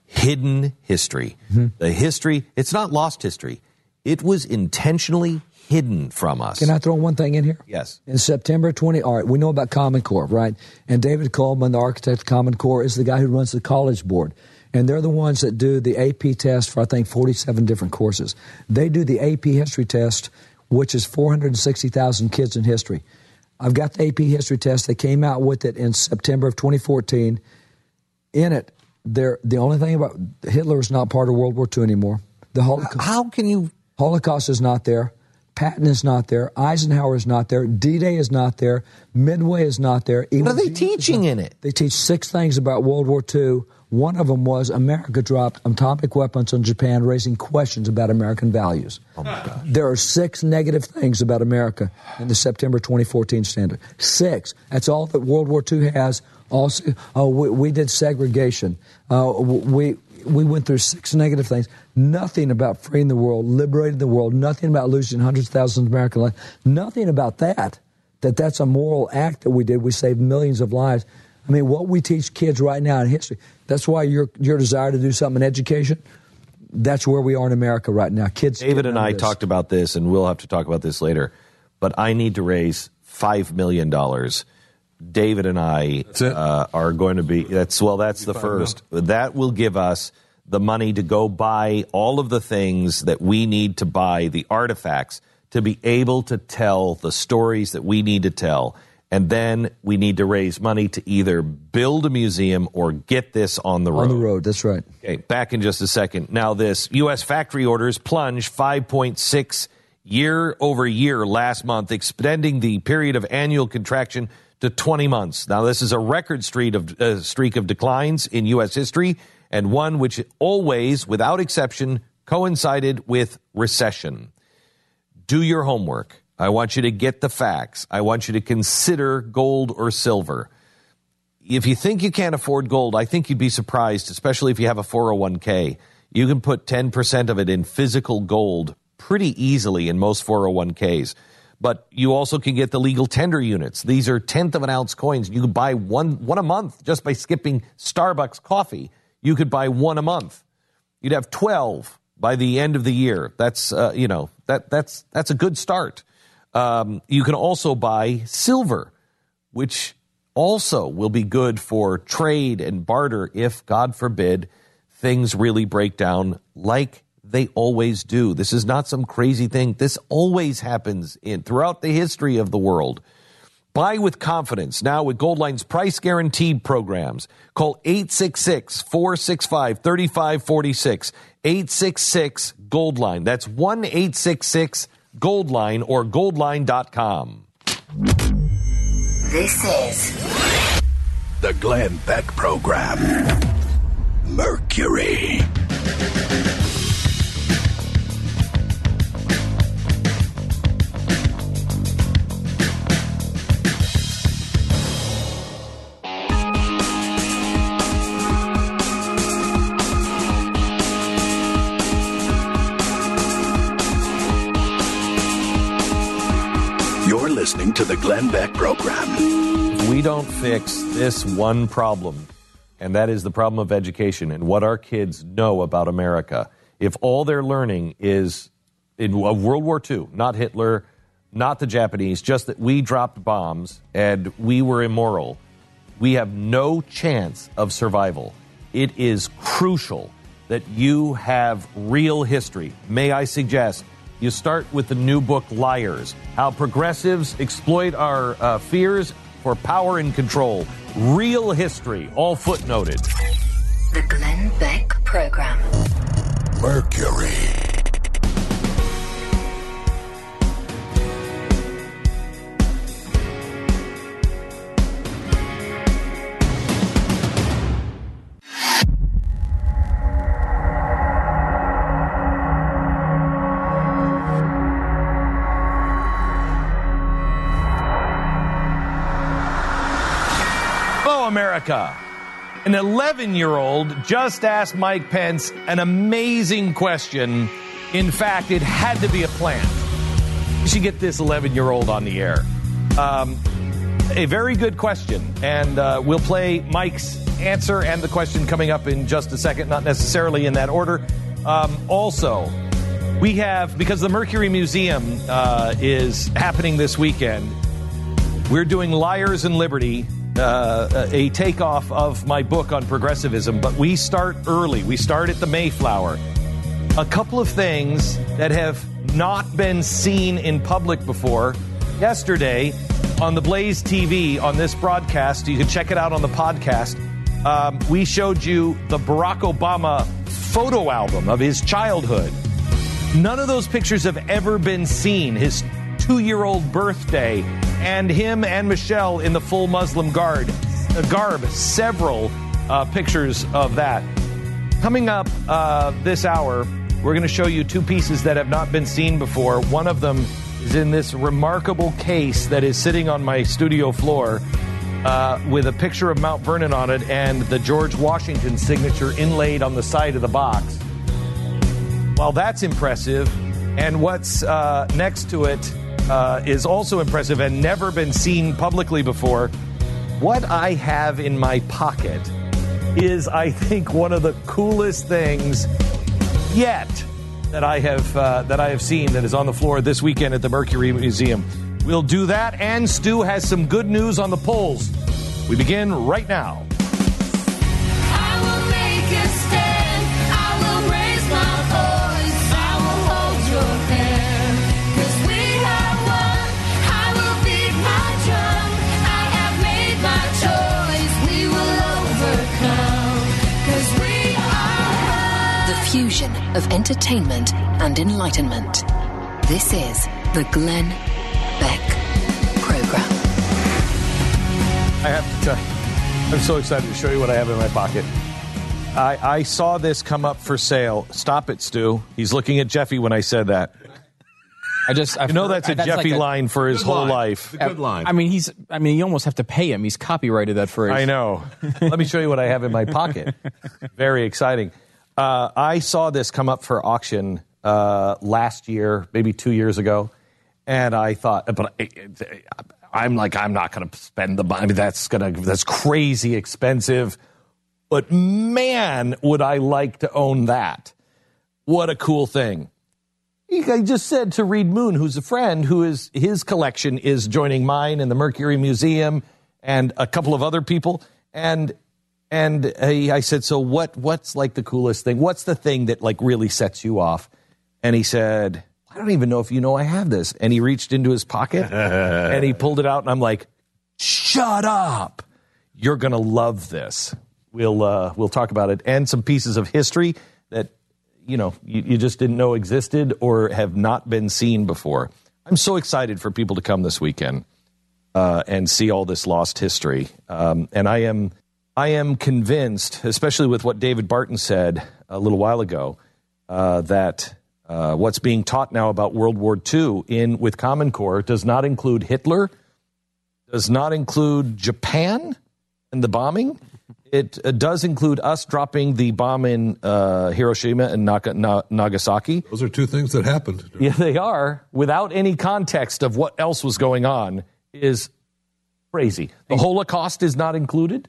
hidden history. The history, it's not lost history. It was intentionally hidden from us. Can I throw one thing in here? Yes. In September 20, all right, we know about Common Core, right? And David Coleman, the architect of Common Core, is the guy who runs the college board. And they're the ones that do the AP test for, I think, 47 different courses. They do the AP history test which is 460,000 kids in history. I've got the AP history test. They came out with it in September of 2014. In it, there the only thing about Hitler is not part of World War II anymore. The Holocaust. How can you? Holocaust is not there. Patton is not there. Eisenhower is not there. D-Day is not there. Midway is not there. What are they teaching in it? They teach six things about World War II. One of them was America dropped atomic weapons on Japan, raising questions about American values. Oh my God. There are six negative things about America in the September 2014 standard. Six. That's all that World War II has. Also, oh, we, we did segregation. Uh, we we went through six negative things. Nothing about freeing the world, liberating the world. Nothing about losing hundreds of thousands of American lives. Nothing about that. That that's a moral act that we did. We saved millions of lives. I mean, what we teach kids right now in history. That's why your your desire to do something in education. That's where we are in America right now. Kids. David and I this. talked about this, and we'll have to talk about this later. But I need to raise five million dollars. David and I uh, are going to be. That's well. That's the first. That will give us the money to go buy all of the things that we need to buy, the artifacts, to be able to tell the stories that we need to tell. And then we need to raise money to either build a museum or get this on the road. on the road. That's right. Okay, back in just a second. Now, this U.S. factory orders plunged 5.6 year over year last month, extending the period of annual contraction to 20 months. Now, this is a record streak of uh, streak of declines in U.S. history, and one which always, without exception, coincided with recession. Do your homework. I want you to get the facts. I want you to consider gold or silver if you think you can't afford gold, I think you'd be surprised, especially if you have a 401k. You can put 10% of it in physical gold pretty easily in most 401ks. But you also can get the legal tender units. These are tenth of an ounce coins. You could buy one one a month just by skipping Starbucks coffee. You could buy one a month. You'd have 12 by the end of the year. That's uh, you know that that's that's a good start. Um, you can also buy silver, which also will be good for trade and barter if, God forbid, things really break down like they always do. This is not some crazy thing. This always happens in throughout the history of the world. Buy with confidence now with Goldline's price guaranteed programs. Call 866 465 3546. 866 Goldline. That's 1 866 Goldline or goldline.com. This is the Glenn Beck Program. Mercury. To the Glenn Beck Program. If we don't fix this one problem, and that is the problem of education and what our kids know about America, if all they're learning is in World War II, not Hitler, not the Japanese, just that we dropped bombs and we were immoral, we have no chance of survival. It is crucial that you have real history. May I suggest you start with the new book Liars How Progressives Exploit Our uh, Fears for Power and Control. Real history, all footnoted. The Glenn Beck Program. Mercury. An 11 year old just asked Mike Pence an amazing question. In fact, it had to be a plant. We should get this 11 year old on the air. Um, a very good question. And uh, we'll play Mike's answer and the question coming up in just a second, not necessarily in that order. Um, also, we have, because the Mercury Museum uh, is happening this weekend, we're doing Liars and Liberty, uh, a takeoff of my book on progressivism, but we start early. We start at the Mayflower. A couple of things that have not been seen in public before. Yesterday on the Blaze TV on this broadcast, you can check it out on the podcast. Um, we showed you the Barack Obama photo album of his childhood. None of those pictures have ever been seen. His two year old birthday, and him and Michelle in the full Muslim guard, uh, garb. Several uh, pictures of that. Coming up uh, this hour, we're going to show you two pieces that have not been seen before. One of them is in this remarkable case that is sitting on my studio floor uh, with a picture of Mount Vernon on it and the George Washington signature inlaid on the side of the box. Well, that's impressive. And what's uh, next to it uh, is also impressive and never been seen publicly before. What I have in my pocket is, I think, one of the coolest things yet that I have uh, that I have seen that is on the floor this weekend at the Mercury Museum. We'll do that, and Stu has some good news on the polls. We begin right now. Fusion of entertainment and enlightenment. This is the Glenn Beck Program. I have to tell you, I'm so excited to show you what I have in my pocket. I, I saw this come up for sale. Stop it, Stu. He's looking at Jeffy when I said that. I just you know that's a that's Jeffy like a- line for his Good whole line. life. I mean, he's. I mean, you almost have to pay him. He's copyrighted that phrase. I know. Let me show you what I have in my pocket. Very exciting. Uh, I saw this come up for auction uh, last year, maybe two years ago, and I thought, but I'm like, I'm not going to spend the money. I mean, that's gonna that's crazy expensive. But man, would I like to own that? What a cool thing! I just said to Reed Moon, who's a friend, who is his collection is joining mine in the Mercury Museum and a couple of other people. And and I I said, so what? What's like the coolest thing? What's the thing that like really sets you off? And he said, I don't even know if you know I have this. And he reached into his pocket and he pulled it out, and I'm like, shut up! You're gonna love this. We'll uh, we'll talk about it and some pieces of history that you know you, you just didn't know existed or have not been seen before. I'm so excited for people to come this weekend uh, and see all this lost history. Um, and I am I am convinced, especially with what David Barton said a little while ago, uh, that uh, what's being taught now about World War II in with Common Core does not include Hitler, does not include Japan and the bombing. It uh, does include us dropping the bomb in uh, Hiroshima and Naga- Na- Nagasaki. Those are two things that happened. Yeah, they are. Without any context of what else was going on, is crazy. The Holocaust is not included.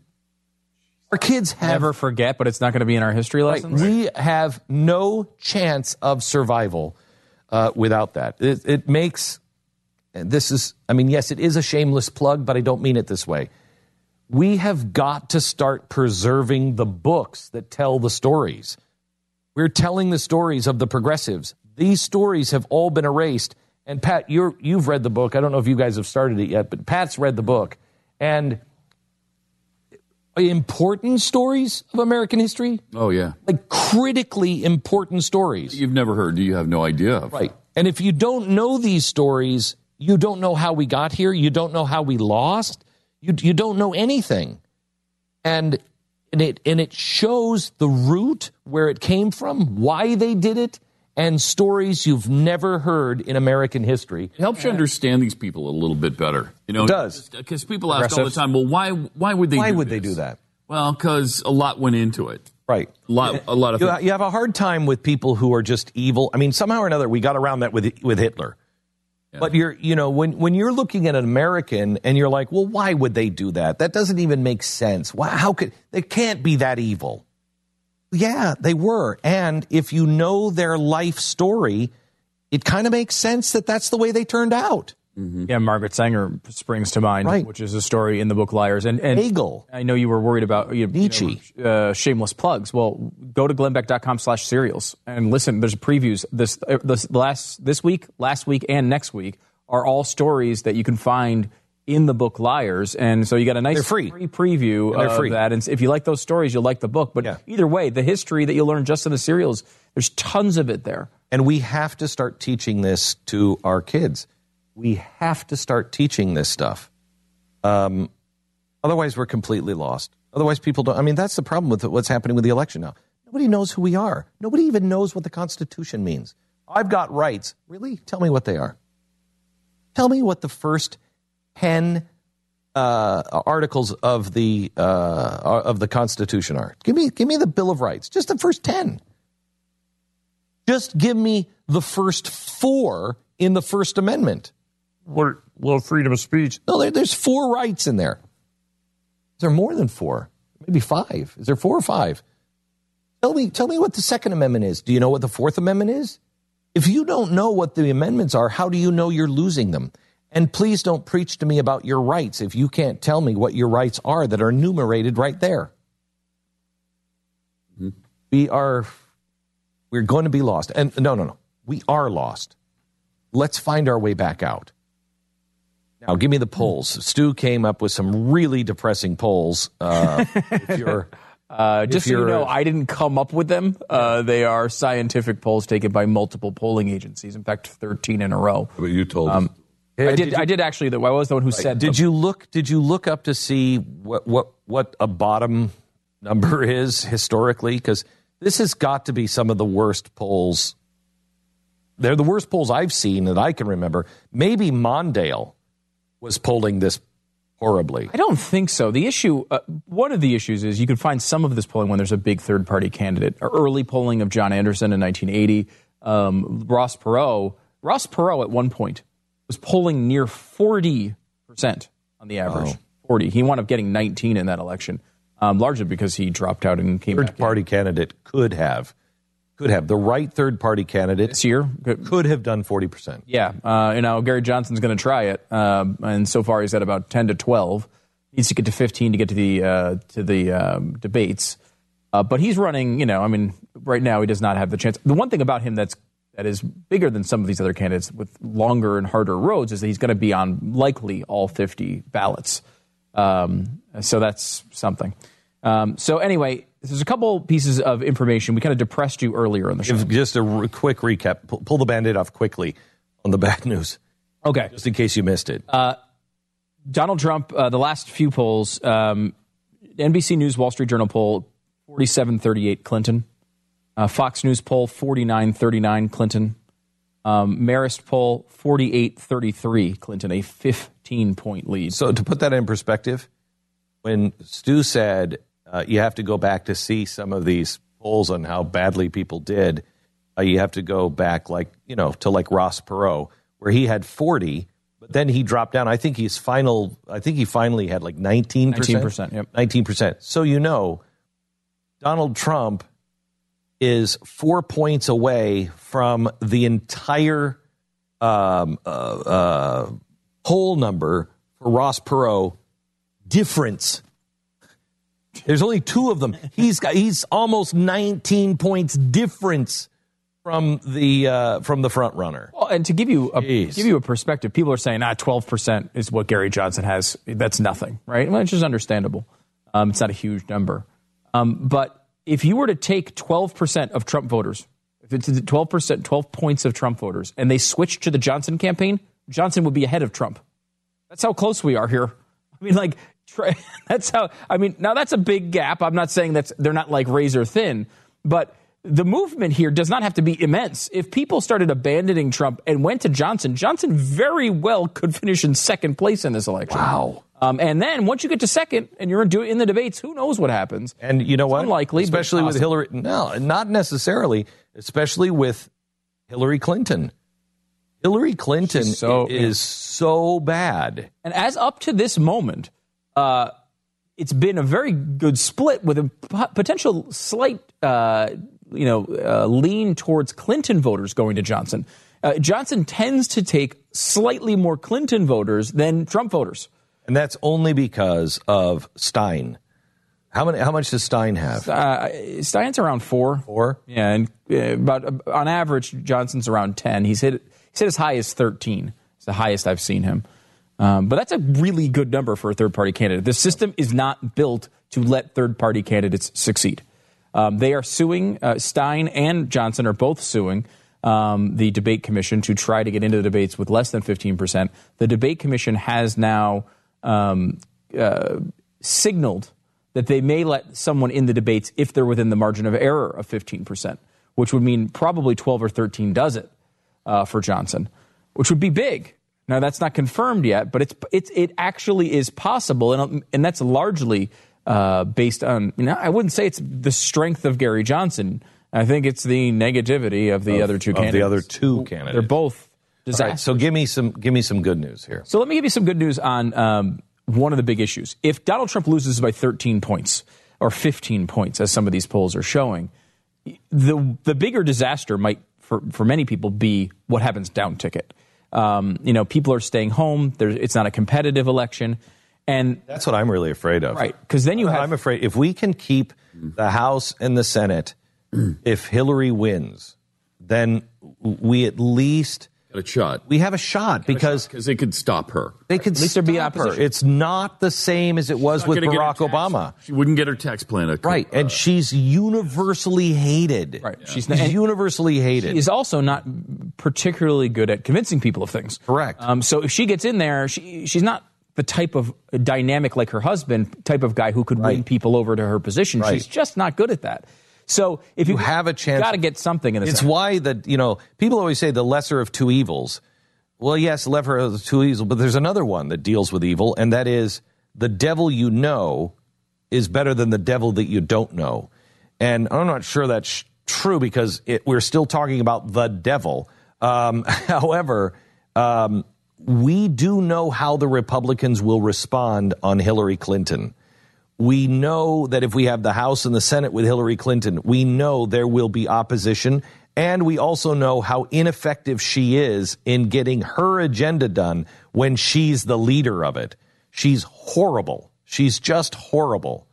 Our kids have Never forget, but it's not going to be in our history Right. lessons. We have no chance of survival uh, without that. It, it makes this is. I mean, yes, it is a shameless plug, but I don't mean it this way. We have got to start preserving the books that tell the stories. We're telling the stories of the progressives. These stories have all been erased. And Pat, you're, you've read the book. I don't know if you guys have started it yet, but Pat's read the book. And important stories of American history, Oh yeah. like critically important stories. You've never heard. Do you have no idea. Of. Right. And if you don't know these stories, you don't know how we got here. You don't know how we lost. You, you don't know anything. And, and, it, and it shows the root, where it came from, why they did it, and stories you've never heard in American history. It helps you understand these people a little bit better. You know, It does. because people ask all the time, "Well, why? Why would they? Why do would they do that? Well, because a lot went into it. Right. A lot. A lot of. You, things. you have a hard time with people who are just evil. I mean, somehow or another, we got around that with with Hitler. But you're, you know, when when you're looking at an American and you're like, well, why would they do that? That doesn't even make sense. Why, how could they can't be that evil? Yeah, they were. And if you know their life story, it kind of makes sense that that's the way they turned out. Yeah, Margaret Sanger springs to mind, which is a story in the book Liars. And, and Hegel. I know you were worried about you, Nietzsche. You know, uh, shameless plugs. Well, go to glennbeck.com slash serials and listen. There's previews this, uh, this last this week, last week, and next week are all stories that you can find in the book Liars. And so you got a nice They're free. preview of free. that. And if you like those stories, you'll like the book. But either way, the history that you learn just in the serials, there's tons of it there. And we have to start teaching this to our kids. We have to start teaching this stuff. Um, otherwise, we're completely lost. Otherwise, people don't. I mean, that's the problem with what's happening with the election now. Nobody knows who we are. Nobody even knows what the Constitution means. I've got rights. Really? Tell me what they are. Tell me what the first 10 uh, articles of the, uh, of the Constitution are. Give me, give me the Bill of Rights. Just the first 10. Just give me the first four in the First Amendment. Well, well freedom of speech. No, there, there's four rights in there. Is there more than four? Maybe five. Is there four or five? Tell me, tell me what the Second Amendment is. Do you know what the Fourth Amendment is? If you don't know what the amendments are, how do you know you're losing them? And please don't preach to me about your rights if you can't tell me what your rights are that are enumerated right there. We are we're going to be lost. And no, no, no. We are lost. Let's find our way back out. Now, give me the polls. Stu came up with some really depressing polls. Uh, if you're, Uh, just so you know, I didn't come up with them. Uh, they are scientific polls taken by multiple polling agencies. In fact, 13 in a row. But you told Um, Yeah, I did. did you- I did actually. though. I was the one who said. Did you look? Did you look up to see what what what a bottom number is historically? Because this has got to be some of the worst polls. They're the worst polls I've seen that I can remember. Maybe Mondale was polling this horribly. I don't think so. The issue, uh, one of the issues is you can find some of this polling when there's a big third party candidate. Early polling of John Anderson in 1980, um, Ross Perot. Ross Perot at one point was polling near 40% on the average. 40. He wound up getting 19 in that election, um, largely because he dropped out and came Third party candidate could have could have the right third party candidate this year could have done forty percent. Yeah, uh, you know Gary Johnson's going to try it, um, and so far he's at about ten to twelve. Needs to get to fifteen to get to the uh, to the um, debates, uh, but he's running. You know, I mean, right now he does not have the chance. The one thing about him that's that is bigger than some of these other candidates with longer and harder roads is that he's going to be on likely all fifty ballots. Um, so that's something. Um, so anyway, there's a couple pieces of information. We kind of depressed you earlier in the show. Just a r- quick recap. Pull, pull the band-aid off quickly on the bad news. Okay. Just in case you missed it. Uh, Donald Trump, uh, the last few polls, um, NBC News, Wall Street Journal poll, 47 38 Clinton. Uh, Fox News poll, 49 39 Clinton. Um, Marist poll, 48 33 Clinton, a 15 point lead. So to put that in perspective, when Stu said uh, you have to go back to see some of these polls on how badly people did, uh, you have to go back like you know to like Ross Perot, where he had forty, but then he dropped down. I think he's final. I think he finally had like nineteen percent. 19%, yep. Nineteen percent. So you know, Donald Trump is four points away from the entire um, uh, uh, poll number for Ross Perot difference. There's only two of them. He's got he's almost 19 points difference from the uh, from the front runner. Well, and to give you a give you a perspective, people are saying ah, twelve percent is what Gary Johnson has. That's nothing, right? Well, it's just understandable. Um, it's not a huge number, um, but if you were to take twelve percent of Trump voters, if it's twelve percent, twelve points of Trump voters, and they switched to the Johnson campaign, Johnson would be ahead of Trump. That's how close we are here. I mean, like that's how. I mean, now that's a big gap. I'm not saying that they're not like razor thin, but the movement here does not have to be immense. If people started abandoning Trump and went to Johnson, Johnson very well could finish in second place in this election. Wow. Um, and then once you get to second and you're in, in the debates, who knows what happens? And you know what? Unlikely, especially with. Hillary. No, not necessarily. Especially with Hillary Clinton. Hillary Clinton so- is so bad. And as up to this moment, uh, it's been a very good split with a p- potential slight, uh, you know, uh, lean towards Clinton voters going to Johnson. Uh, Johnson tends to take slightly more Clinton voters than Trump voters. And that's only because of Stein. How many? How much does Stein have? Uh, Stein's around four. Four. Yeah, and uh, about uh, on average, Johnson's around ten. He's hit he's hit as high as thirteen. It's the highest I've seen him. Um, but that's a really good number for a third party candidate. The system is not built to let third party candidates succeed. Um, they are suing uh, Stein and Johnson are both suing um, the debate commission to try to get into the debates with less than fifteen percent. The debate commission has now um, uh, signaled that they may let someone in the debates if they're within the margin of error of 15%, which would mean probably 12 or 13 does it uh, for Johnson, which would be big. Now that's not confirmed yet, but it's, it's it actually is possible, and and that's largely uh, based on. You know, I wouldn't say it's the strength of Gary Johnson. I think it's the negativity of the Of- other two of candidates. the other two candidates. They're both Right, so give me some give me some good news here. So let me give you some good news on um, one of the big issues. If Donald Trump loses by 13 points or 15 points, as some of these polls are showing, the the bigger disaster might for for many people be what happens down ticket. Um, you know, people are staying home. There, it's not a competitive election, and That's what I'm really afraid of. Right, because then you have. I'm afraid if we can keep the House and the Senate, if Hillary wins, then we at least a shot. we have a shot because because they could stop her. they could At least there'd be stop her. It's not the same as it was with gonna get her Barack Obama. She wouldn't get her tax plan. a- Right, and she's universally hated. Right, she's she's not- universally hated. is also not particularly good at convincing people of things. Correct. Um, so if she gets in there, she, she's not the type of dynamic like her husband, type of guy who could win people over to her position. Right. She's just not good at that. So if you, You have a chance- you got to get something in the It's why that you know people always say the lesser of two evils. Well, yes, the lesser of two evils, but there's another one that deals with evil, and that is the devil you know is better than the devil that you don't know. And I'm not sure that's true because it, we're still talking about the devil. Um, however, um, we do know how the Republicans will respond on Hillary Clinton we know that if we have the House and the Senate with Hillary Clinton, we know there will be opposition. And we also know how ineffective she is in getting her agenda done when she's the leader of it. She's horrible. She's just horrible.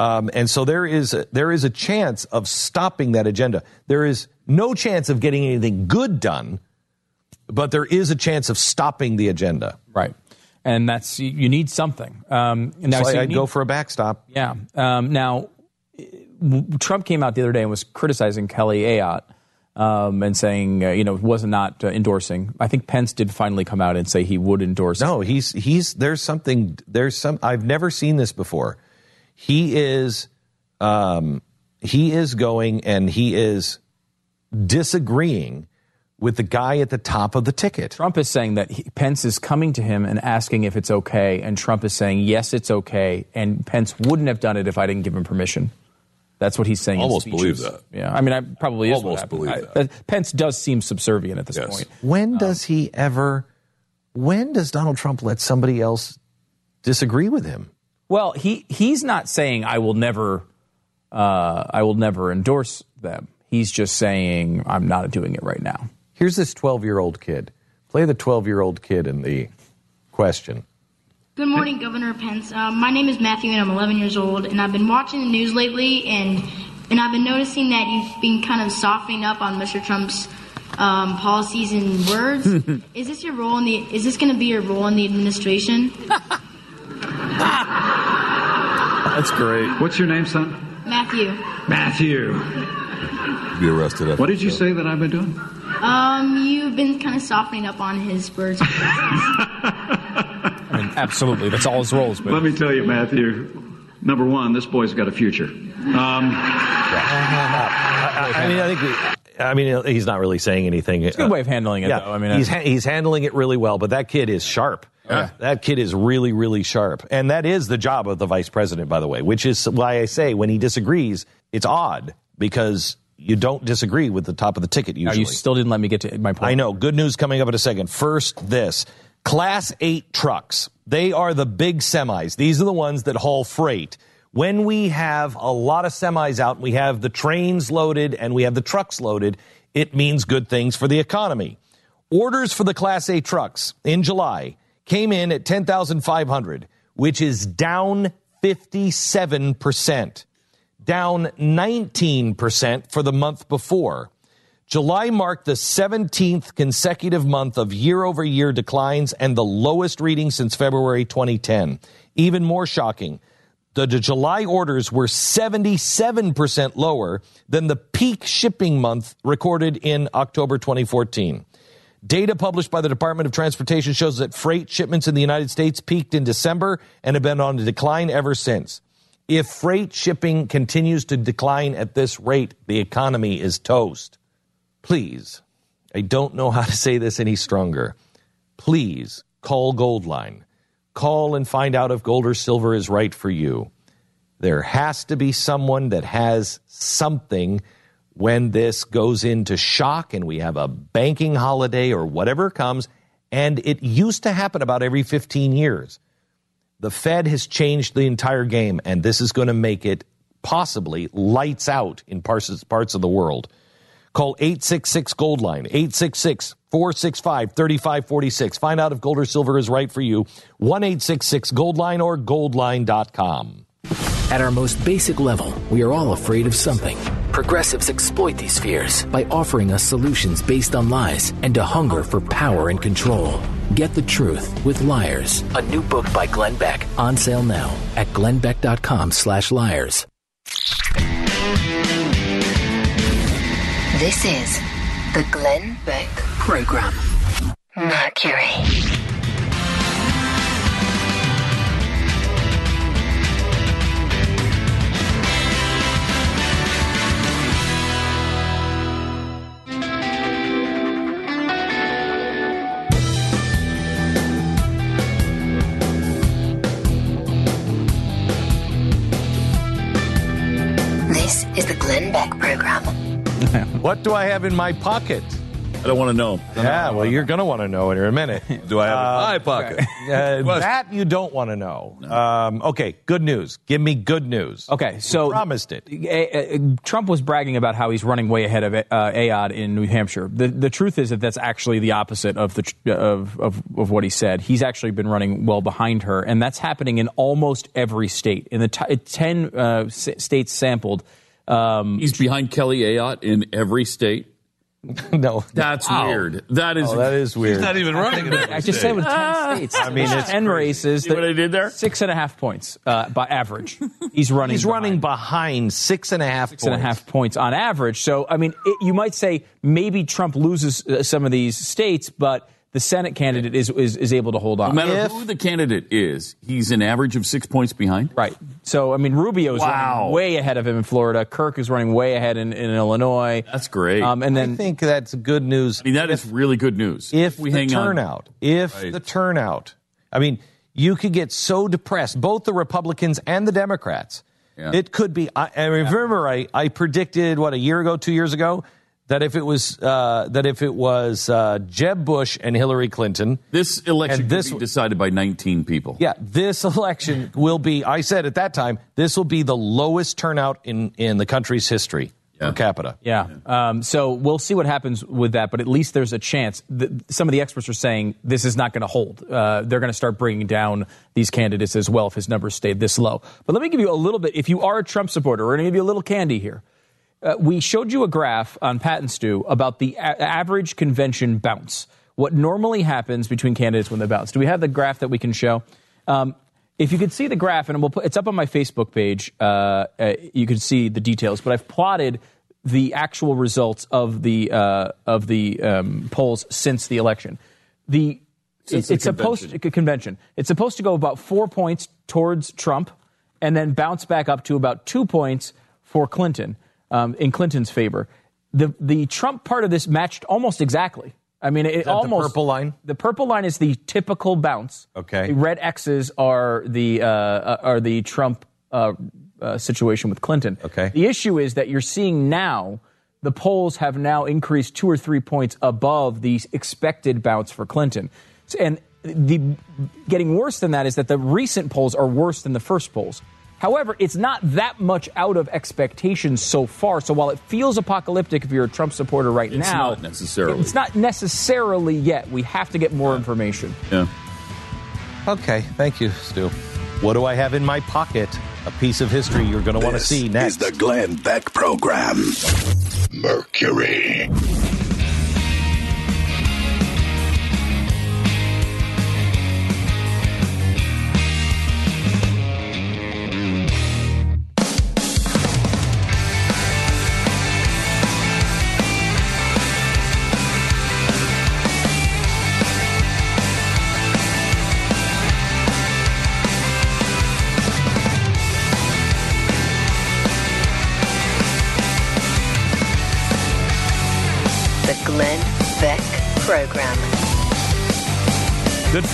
Um, and so there is a, there is a chance of stopping that agenda. There is no chance of getting anything good done, but there is a chance of stopping the agenda. right. And that's you- need something. Um, now, So so you I'd need- go for a backstop. Yeah. Um, now, Trump came out the other day and was criticizing Kelly Ayotte um, and saying, uh, you know, was not uh, endorsing. I think Pence did finally come out and say he would endorse. No, he's he's there's something there's some I've never seen this before. He is um he is going and he is disagreeing with the guy at the top of the ticket. Trump is saying that he, Pence is coming to him and asking if it's okay, and Trump is saying yes, it's okay, and Pence wouldn't have done it if I didn't give him permission. That's what he's saying. in Almost speeches. believe that. Yeah, I mean, I probably is. Almost happened. believe I- that. but Pence does seem subservient at this Yes. point. When does he ever when does Donald Trump let somebody else disagree with him? Well, he he's not saying I will never, uh, I will never endorse them. He's just saying I'm not doing it right now. Here's this 12-year-old kid. Play the 12-year-old kid in the question. Good morning, Governor Pence. Um, my name is Matthew, and I'm 11 years old. And I've been watching the news lately, and and I've been noticing that you've been kind of softening up on Mr. Trump's um, policies and words. is this your role in the? Is this going to be your role in the administration? That's great. What's your name, son? Matthew. Matthew. Be arrested. After What did you say that I've been doing? Um, you've been kind of softening up on his words. I mean, absolutely, that's all his roles. But Let me tell you, Matthew. Number one, this boy's got a future. Um, I, I mean, I think. We, I mean, he's not really saying anything. it's a good way of handling it, yeah, though. I mean, he's uh, ha- he's handling it really well. But that kid is sharp. That kid is really, really sharp, and that is the job of the vice president, by the way. Which is why I say when he disagrees, it's odd because you don't disagree with the top of the ticket usually. you still didn't let me get to my point. I know. Good news coming up in a second. First, this Class 8 trucks. They are the big semis. These are the ones that haul freight. When we have a lot of semis out, we have the trains loaded and we have the trucks loaded, it means good things for the economy. Orders for the Class 8 trucks in July came in at 10,500, which is down 57%, down 19% for the month before. July marked the 17th consecutive month of year over year declines and the lowest reading since February 2010. Even more shocking, the, July orders were 77% lower than the peak shipping month recorded in October 2014. Data published by the Department of Transportation shows that freight shipments in the United States peaked in December and have been on a decline ever since. If freight shipping continues to decline at this rate, the economy is toast. Please, I don't know how to say this any stronger. Please call Goldline. Call and find out if gold or silver is right for you. There has to be someone that has something when this goes into shock and we have a banking holiday or whatever comes. And it used to happen about every 15 years. The Fed has changed the entire game, and this is going to make it possibly lights out in parts, parts of the world. Call 866 Gold Line, 866 465 3546. Find out if gold or silver is right for you. 1 866 Gold Line or goldline.com. At our most basic level, we are all afraid of something. Progressives exploit these fears by offering us solutions based on lies and a hunger for power and control. Get the truth with Liars, a new book by Glenn Beck, on sale now at glennbeck.com slash liars. This is the Glenn Beck Program. Mercury. what do I have in my pocket? I don't want to know. Yeah, well, you're going to want to know in a minute. Do I have it in my pocket? Uh, that you don't want to know. Um, okay, good news. Give me good news. Okay, so promised it. Uh, uh, Trump was bragging about how he's running way ahead of uh, Ayotte in New Hampshire. The the truth is that that's actually the opposite of the of, of of what he said. He's actually been running well behind her, and that's happening in almost every state. In the t- ten uh, s- states sampled, um, He's behind Kelly Ayotte in every state. no, That's Wow. weird. That is Oh, that is weird. He's not even running in every I just state. said with ten states. I mean, it's ten races. See what I did there? Six and a half points uh, by average. He's running. He's running behind six and a half six and a half points on average. So, I mean, it, you might say maybe Trump loses uh, some of these states, but the Senate candidate is is, is able to hold on. No on. matter who the candidate is, he's an average of six points behind. Right. So, I mean, Rubio is Wow. running way ahead of him in Florida. Kirk is running way ahead in, in Illinois. That's great. Um, and I think that's good news. I mean, that is really good news. if we the hang on. if Right. the turnout, I mean, you could get so depressed, both the Republicans and the Democrats. Yeah. It could be. I, I remember I, I predicted what a year ago, two years ago, that if it was uh, that if it was uh, Jeb Bush and Hillary Clinton, This election And could this- be decided by 19 people. yeah, this election will be. I said at that time, this will be the lowest turnout in in the country's history per capita. Yeah. Um, so we'll see what happens with that, but at least there's a chance. That some of the experts are saying this is not going to hold. Uh, they're going to start bringing down these candidates as well if his numbers stay this low. But let me give you a little bit. If you are a Trump supporter, we're going to give you a little candy here. Uh, we showed you a graph on Pat and Stu about the a- average convention bounce. What normally happens between candidates when they bounce. Do we have the graph that we can show? Um, if you could see the graph, and we'll put, it's up on my Facebook page, uh, uh, you can see the details. But I've plotted the actual results of the uh, of the um, polls since the election. The Since it- it's the supposed to, convention. It's supposed to go about four points towards Trump, and then bounce back up to about two points for Clinton um, in Clinton's favor. The the Trump part of this matched almost exactly. I mean, it almost the purple line? The purple line is the typical bounce. Okay. The red X's are the uh, are the Trump uh, uh, situation with Clinton. Okay. The issue is that you're seeing now the polls have now increased two or three points above the expected bounce for Clinton, and the getting worse than that is that the recent polls are worse than the first polls. However, it's not that much out of expectations so far. So while it feels apocalyptic if you're a Trump supporter right It's now, not necessarily. It's not necessarily yet. We have to get more information. Yeah. Okay, thank you, Stu. What do I have in my pocket? A piece of history you're going to want to see next. is the Glenn Beck Program. Mercury.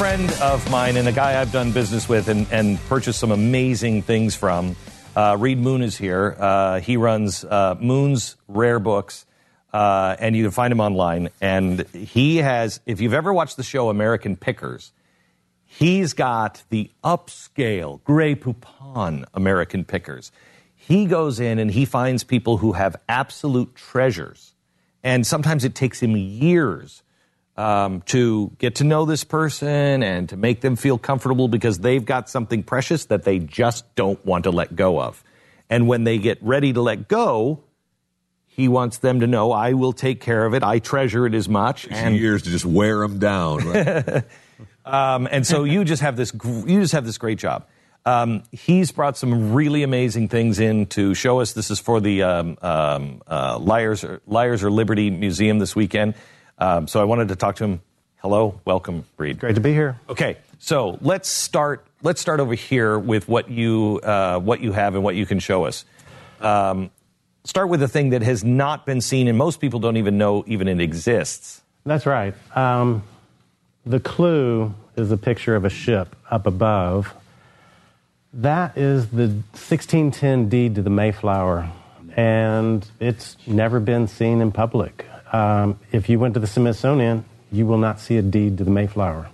Friend of mine and a guy I've done business with and, and purchased some amazing things from. Uh, Reed Moon is here. Uh, he runs uh, Moon's Rare Books, uh, and you can find him online. And he has, if you've ever watched the show American Pickers, he's got the upscale Grey Poupon American Pickers. He goes in and he finds people who have absolute treasures. And sometimes it takes him years um, to get to know this person and to make them feel comfortable because they've got something precious that they just don't want to let go of. And when they get ready to let go, he wants them to know, I will take care of it. I treasure it as much. And years to just wear them down. Right? um, and so you just have this, you just have this great job. Um, he's brought some really amazing things in to show us. This is for the um, um, uh, Liars or Liars or Liberty Museum this weekend. Um, so I wanted to talk to him. Hello, welcome, Reed. Great to be here. Okay, so let's start. Let's start over here with what you uh, what you have and what you can show us. Um, start with a thing that has not been seen, and most people don't even know even it exists. That's right. Um, the clue is a picture of a ship up above. That is the 1610 deed to the Mayflower, and it's never been seen in public. Um, if you went to the Smithsonian, you will not see a deed to the Mayflower.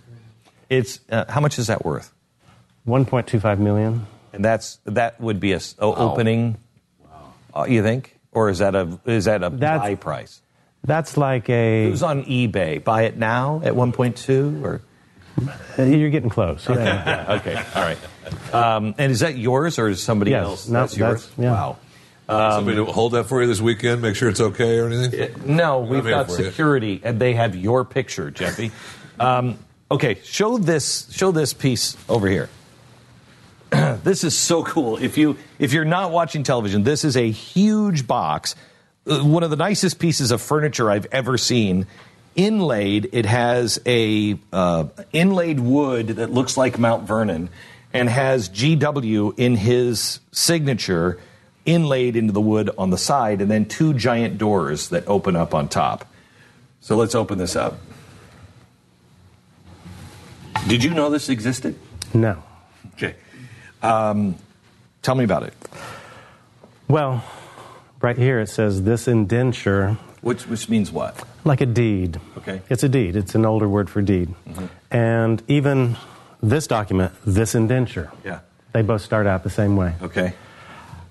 It's uh, how much is that worth? 1.25 million. And that's that would be a s- o- opening. Uh, you think, or is that a is that a buy price? That's like a. Who's on eBay? Buy it now at 1.2 or? Uh, You're getting close. Okay. Yeah. Yeah, okay. All right. Um, and is that yours or is somebody Yes. else? No, that's yours. that's- yeah. Wow. Somebody to hold that for you this weekend, make sure it's okay or anything? No, we've got for you. security, and they have your picture, Jeffy. Um, okay, show this. Show this piece over here. this is so cool. If you if you're not watching television, this is a huge box, uh, one of the nicest pieces of furniture I've ever seen. Inlaid, it has a uh, inlaid wood that looks like Mount Vernon, and has GW in his signature inlaid into the wood on the side, and then two giant doors that open up on top. So let's open this up. Did you know this existed? No. Okay. Um, tell me about it. Well, right here it says this indenture. Which, which means what? Like a deed. Okay. It's a deed. It's an older word for deed. And even this document, this indenture. Yeah. They both start out the same way. Okay.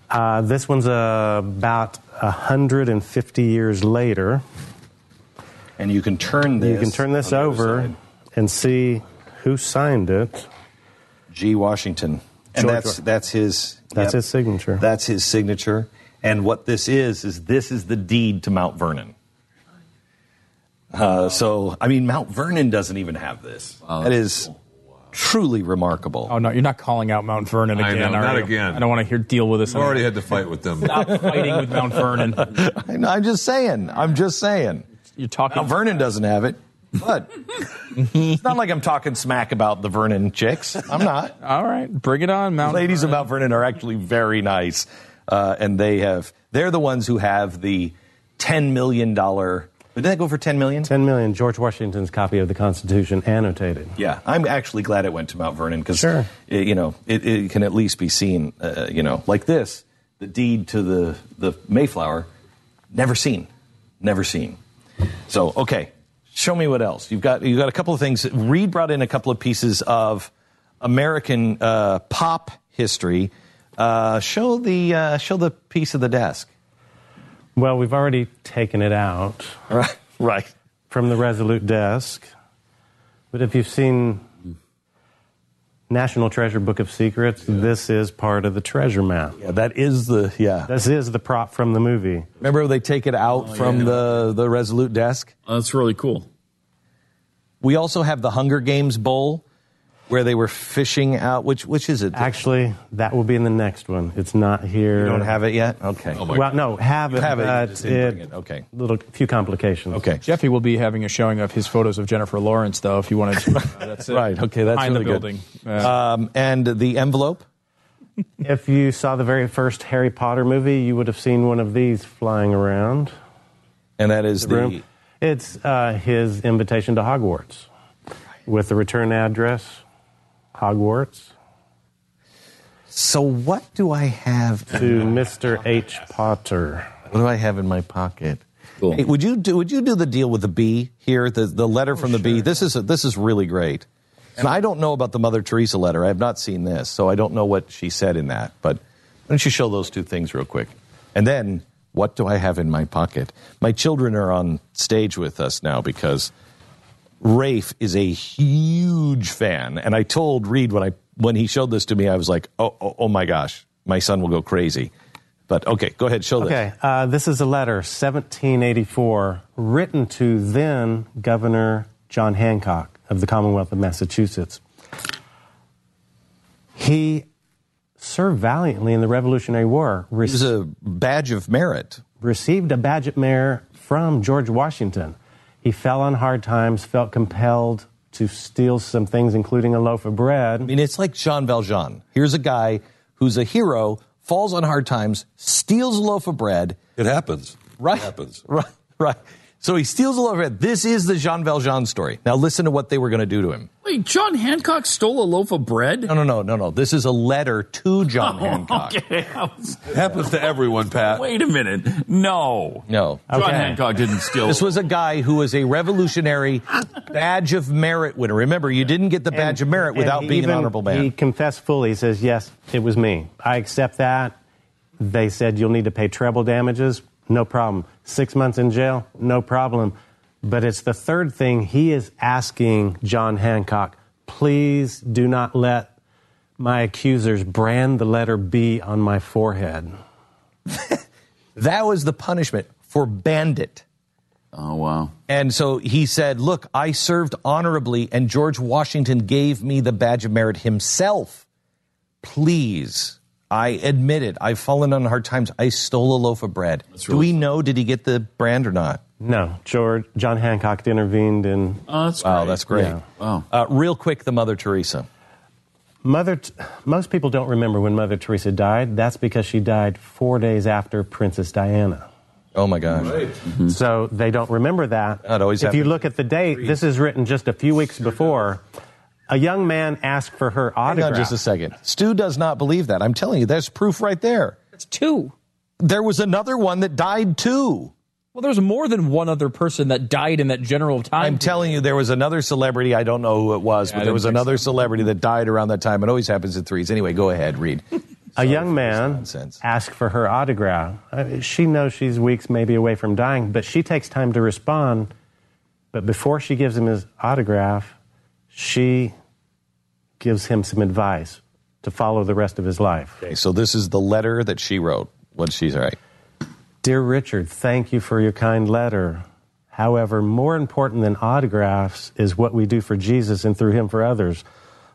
Uh, this one's uh, about 150 years later. And you can turn this. You can turn this on the other over and see who signed it. G. Washington. And George that's that's his That's his signature. That's his signature. And what this is is this is the deed to Mount Vernon. Uh, so I mean, Mount Vernon doesn't even have this. that is truly remarkable. Oh no, you're not calling out Mount Vernon I again. know, are not you? again. I don't want to hear deal with this. I've already had to fight with them. Stop fighting with Mount Vernon. I know, I'm just saying. I'm just saying. You're talking. Mount Vernon doesn't have it, but it's not like I'm talking smack about the Vernon chicks. I'm not. All right, bring it on, Mount. ladies of Mount Vernon are actually very nice, uh, and they have they're the ones who have the ten million dollar. Did that go for ten million? 10 million, George Washington's copy of the Constitution annotated. Yeah, I'm actually glad it went to Mount Vernon because Sure. you know it, it can at least be seen. Uh, you know, like this, the deed to the the Mayflower, never seen, never seen. So okay, show me what else you've got. You have got a couple of things. Reed brought in a couple of pieces of American uh, pop history. Uh, show the uh, show the piece of the desk. Well, we've already taken it out. Right. Right. From the Resolute desk. But if you've seen National Treasure Book of Secrets, this is part of the treasure map. Yeah, that is the yeah. This is the prop from the movie. Remember they take it out oh, from the the Resolute desk. Oh, that's really cool. We also have the Hunger Games bowl where they were fishing out. Which which is it? Actually, that will be in the next one. It's not here. You don't have it yet. Okay. Oh well, no, have You it. have it, you just didn't bring it. Okay. Little few complications. Okay. Jeffy will be having a showing of his photos of Jennifer Lawrence, though, if you wanted to. Uh, that's it. Right. Okay. That's Behind really the good. building. Uh, Um, and the envelope. if you saw the very first Harry Potter movie, you would have seen one of these flying around. And that is the, room. It's uh, his invitation to Hogwarts with the return address, Hogwarts. So what do I have to Mr. H. Potter? What do I have in my pocket? Hey, would you do Would you do the deal with the bee here? The the letter oh, from the bee. This is this is really great. And I don't know about the Mother Teresa letter. I have not seen this, so I don't know what she said in that. But why don't you show those two things real quick? And then, what do I have in my pocket? My children are on stage with us now because Rafe is a huge fan, and I told Reed when I when he showed this to me, I was like, oh, oh, oh my gosh, my son will go crazy. But okay, go ahead, show this. Okay, uh, this is a letter, 1784, written to then Governor John Hancock of the Commonwealth of Massachusetts. He served valiantly in the Revolutionary War. It was a badge of merit. Received a badge of merit from George Washington. He fell on hard times, felt compelled to steal some things, including a loaf of bread. I mean, it's like Jean Valjean. Here's a guy who's a hero, falls on hard times, steals a loaf of bread. It happens. Right. It happens. Right. Right. So he steals a loaf of bread. This is the Jean Valjean story. Now listen to what they were going to do to him. Wait, John Hancock stole a loaf of bread? No, no, no, no, no. This is a letter to John Oh, Hancock. okay. Was- happens to everyone, Pat. Wait a minute. No. No. John Hancock didn't steal. This was a guy who was a revolutionary badge of merit winner. Remember, you didn't get the badge of merit without he being an even- honorable man. He confessed fully. He says, Yes, it was me. I accept that. They said, You'll need to pay treble damages. No problem. Six months in jail? No problem. But it's the third thing he is asking John Hancock please do not let my accusers brand the letter B on my forehead. That was the punishment for bandit. Oh, wow. And so he said, Look, I served honorably, and George Washington gave me the Badge of Merit himself. Please, I admit it. I've fallen on hard times. I stole a loaf of bread. Do we know, did he get the brand or not? No, George John Hancock intervened and Oh, that's Wow, great. that's great. Yeah. Wow. Uh, real quick, the Mother Teresa. Mother, T- most people don't remember when Mother Teresa died. That's because she died four days after Princess Diana. Oh my gosh. Right. So they don't remember that. That always if you look at the date, this is written just a few weeks before. A young man asked for her Hang autograph. on just a second. Stu does not believe that. I'm telling you, there's proof right there. It's two. There was another one that died too. Well, there was more than one other person that died in that general time. I'm telling you, there was another celebrity. I don't know who it was, Yeah, but there was didn't think another celebrity that died around that time. It always happens in threes. Anyway, go ahead, Reed. a young man nonsense. asked for her autograph. Uh, She knows she's weeks, maybe away from dying, but she takes time to respond. But before she gives him his autograph, she gives him some advice to follow the rest of his life. Okay, so this is the letter that she wrote. What she's right. Dear Richard, thank you for your kind letter. However, more important than autographs is what we do for Jesus and through him for others.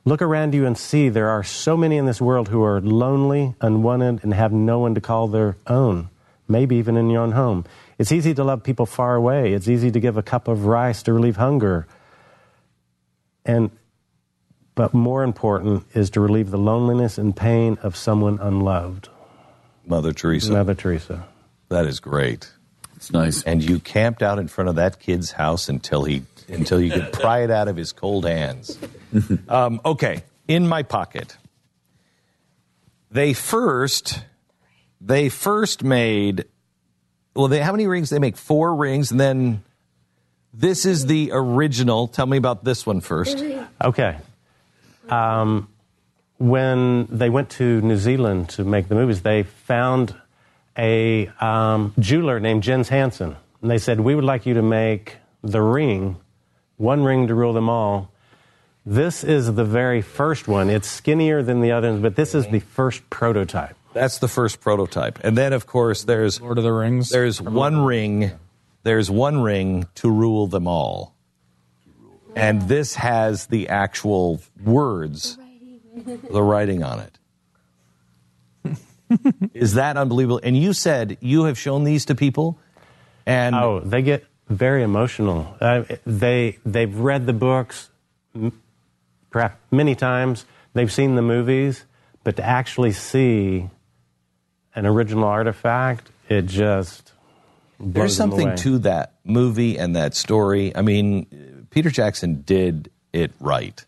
Look around you and see there are so many in this world who are lonely, unwanted, and have no one to call their own, maybe even in your own home. It's easy to love people far away. It's easy to give a cup of rice to relieve hunger. And but more important is to relieve the loneliness and pain of someone unloved. Mother Teresa. Mother Teresa. That is great. It's nice. And you camped out in front of that kid's house until he until you could pry it out of his cold hands. um, okay, in my pocket. They first they first made well they how many rings they make four rings and then this is the original tell me about this one first Okay. Um, when they went to New Zealand to make the movies, they found a um, jeweler named Jens Hansen. And they said, We would like you to make the ring, one ring to rule them all. This is the very first one. It's skinnier than the others, but this is the first prototype. That's the first prototype. And then, of course, there's Lord of the Rings. There's one ring. There's one ring to rule them all. And this has the actual words, the writing on it. Is that unbelievable? And you said you have shown these to people, and oh, they get very emotional. Uh, they they've read the books, perhaps many times. They've seen the movies, but to actually see an original artifact, it just There's something to that movie and that story. I mean, Peter Jackson did it right.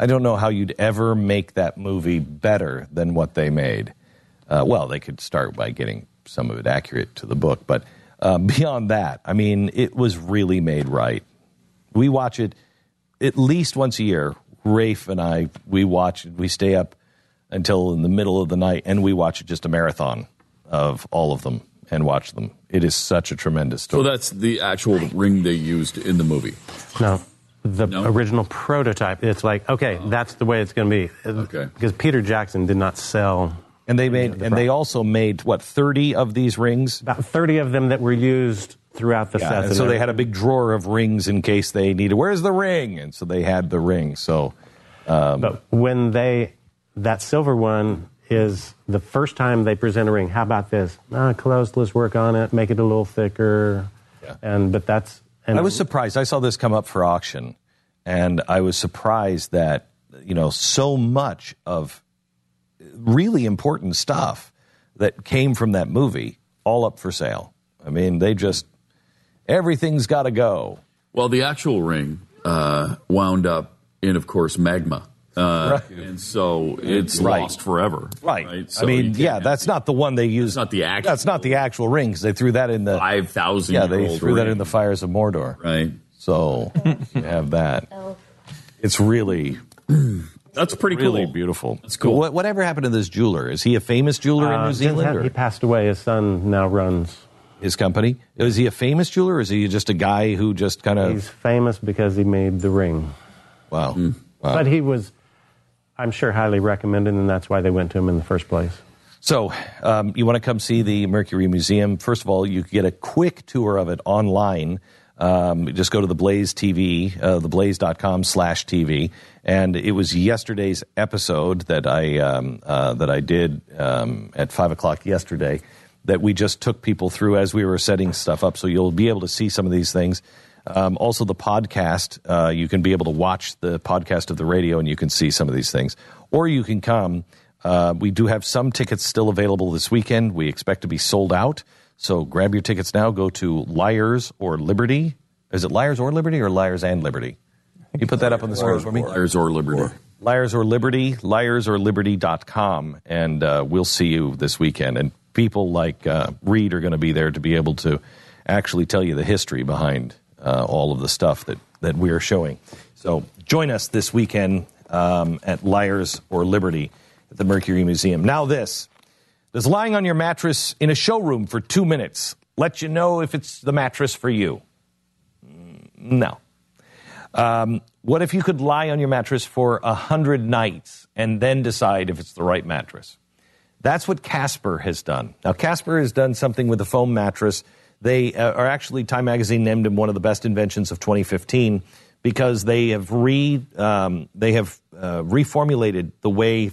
I don't know how you'd ever make that movie better than what they made. Uh, well, they could start by getting some of it accurate to the book, but uh, beyond that, I mean, it was really made right. We watch it at least once a year. Rafe and I, we watch, it. we stay up until in the middle of the night, and we watch just a marathon of all of them and watch them. It is such a tremendous story. So that's the actual ring they used in the movie. No, the original prototype. It's like okay, that's the way it's going to be. Okay, because Peter Jackson did not sell. And they made, and they also made what thirty of these rings. About thirty of them that were used throughout the Yeah, sets. and so they had a big drawer of rings in case they needed. Where's the ring? And so they had the ring. So, um, but when they that silver one is the first time they present a ring. How about this? Ah, closed. Let's work on it. Make it a little thicker. Yeah. And but that's. And I was surprised. I saw this come up for auction, and I was surprised that you know so much of really important stuff that came from that movie all up for sale. I mean, they just everything's got to go. Well, the actual ring uh, wound up in, of course, magma. Uh, Right. And so it's Right. lost forever. Right. So I mean, yeah, that's not the one they used. not the actual. That's not the actual ring because they threw that in the 5,000 Yeah, they year old threw that in the fires of Mordor. Right. So you have that. It's really. That's pretty really cool. beautiful. That's cool. What, whatever happened to this jeweler? Is he a famous jeweler in Uh, New Zealand? Jens- He passed away. His son now runs. his company. Is he a famous jeweler or is he just a guy who just kind of. He's famous because he made the ring. Wow. Hmm. Wow. But he was, I'm sure, highly recommended, and that's why they went to him in the first place. So, um, you want to come see the Mercury Museum? First of all, you can get a quick tour of it online. Um, just go to the Blaze TV, uh, theblaze.com slash TV. And it was yesterday's episode that I, um, uh, that I did um, at 5 o'clock yesterday that we just took people through as we were setting stuff up. So you'll be able to see some of these things. Um, also, the podcast, uh, you can be able to watch the podcast of the radio and you can see some of these things. Or you can come. Uh, we do have some tickets still available this weekend. We expect to be sold out. So grab your tickets now. Go to Liars or Liberty. Is it Liars or Liberty or Liars and Liberty? You put that up on the screen for me? Liars or Liberty. Liars or Liberty, liarsorliberty.com, and uh, we'll see you this weekend. And people like uh, Reed are going to be there to be able to actually tell you the history behind uh, all of the stuff that, that we are showing. So join us this weekend um, at Liars or Liberty at the Mercury Museum. Now, this does lying on your mattress in a showroom for two minutes let you know if it's the mattress for you? Mm, No. Um, what if you could lie on your mattress for a hundred nights and then decide if it's the right mattress? That's what Casper has done. Now, Casper has done something with a foam mattress. They uh, are actually Time Magazine named him one of the best inventions of 2015 because they have re um, they have uh, reformulated the way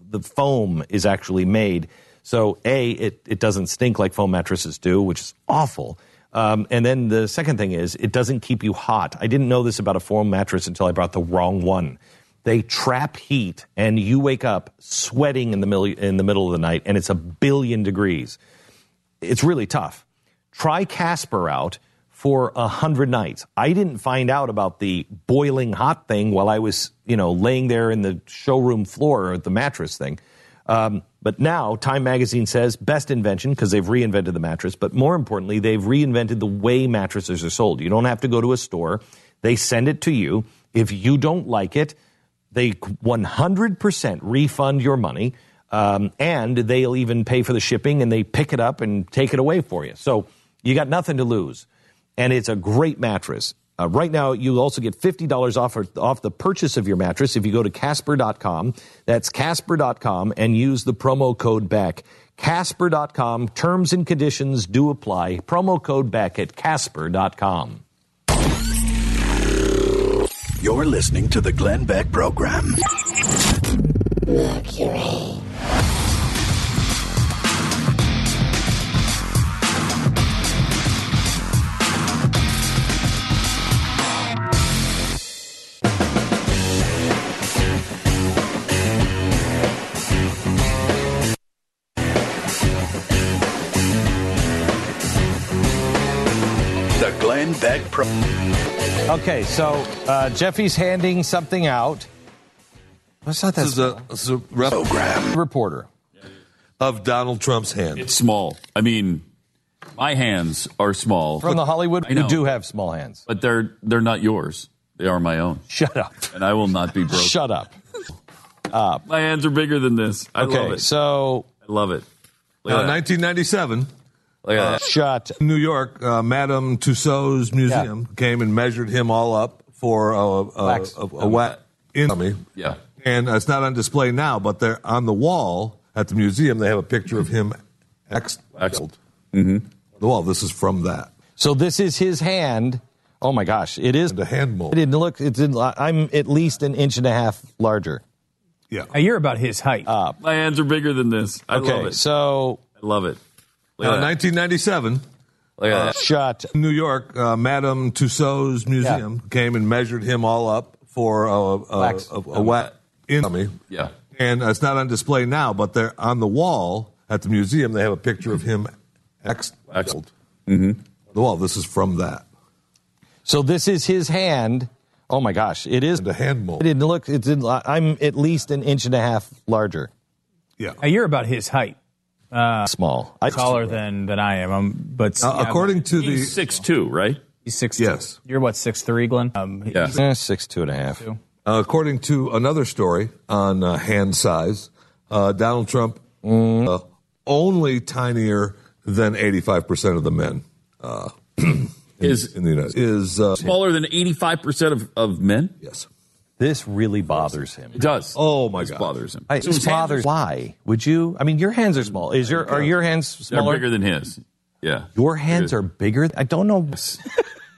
the foam is actually made. So, a it it doesn't stink like foam mattresses do, which is awful. Um, and then the second thing is it doesn't keep you hot. I didn't know this about a foam mattress until I bought the wrong one. They trap heat, and you wake up sweating in the middle in the middle of the night, and it's a billion degrees. It's really tough. Try Casper out for a hundred nights. I didn't find out about the boiling hot thing while I was, you know, laying there in the showroom floor or the mattress thing. Um, but now Time Magazine says best invention because they've reinvented the mattress. But more importantly, they've reinvented the way mattresses are sold. You don't have to go to a store; they send it to you. If you don't like it, They 100% refund your money, um, and they'll even pay for the shipping and they pick it up and take it away for you. So you got nothing to lose. And it's a great mattress. Uh, right now, you also get $50 off, off the purchase of your mattress if you go to Casper.com. That's Casper.com and use the promo code BACK. Casper.com. Terms and conditions do apply. Promo code BACK at Casper.com. You're listening to the Glenn Beck Program. Mercury. The Pro. Okay, so uh, Jeffy's handing something out. What's that? This is a, this is a rep- program reporter of Donald Trump's hand. It's small. I mean, my hands are small. From the Hollywood, you do have small hands. but they're they're not yours. They are my own. Shut up. And I will not be broken. Shut up. Uh, My hands are bigger than this. I okay, love it. so I love it. Look Uh, 1997, Look at uh, that. shut. New York, uh, Madame Tussauds Museum came and measured him all up for a, a, Wax. a, a, wax in me. Yeah. And it's not on display now, but they're on the wall at the museum. They have a picture of him ex- Mm-hmm. The wall. This is from that. So this is his hand. Oh my gosh, it is The hand mold. It didn't look. It didn't. I'm at least an inch and a half larger. Yeah. Now, you're about his height. My hands are bigger than this. I okay, love it. so I love it. Look Uh, 1997, Look at uh, that. shut. New York, uh, Madame Tussauds Museum came and measured him all up for a, a, Wax. a, a, wax in me. Yeah. And it's not on display now, but they're on the wall at the museum. They have a picture of him ex- Excellent. The wall. This is from that. So this is his hand. Oh my gosh, it is. The hand mold. It didn't look. It didn't. I'm at least an inch and a half larger. Yeah. Now, you're about his height. Uh, Small. I, taller than than I am. Um, but Uh, yeah, according to the He's six two, right? he's six. Yes. You're what six three, Glenn? Um, Yeah. eh, six two and a half. uh, according to another story on uh, hand size, uh, Donald Trump uh, only tinier than 85 percent of the men uh, Is in the United States. is uh, smaller than eighty five percent of of men. yes. This really bothers him. It does. Oh my This God. bothers him. I, So his this hands bothers. Why would you? I mean, your hands are small. Is your are your hands smaller? They're bigger than his. Yeah. Your hands are bigger. I don't know.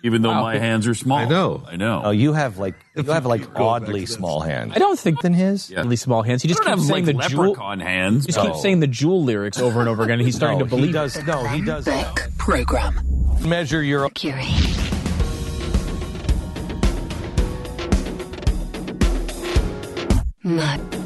Even though my hands are small. I know. I know. Oh, you have like you have like oddly small hands. I don't think than his. Yeah. really small hands. He just I keeps saying like the jewel. leprechaun hands. He just keeps saying the jewel lyrics over and over again. And he's starting No, to believe he does. it. No, he does. Beck Program. Measure your. Mercury. Mer-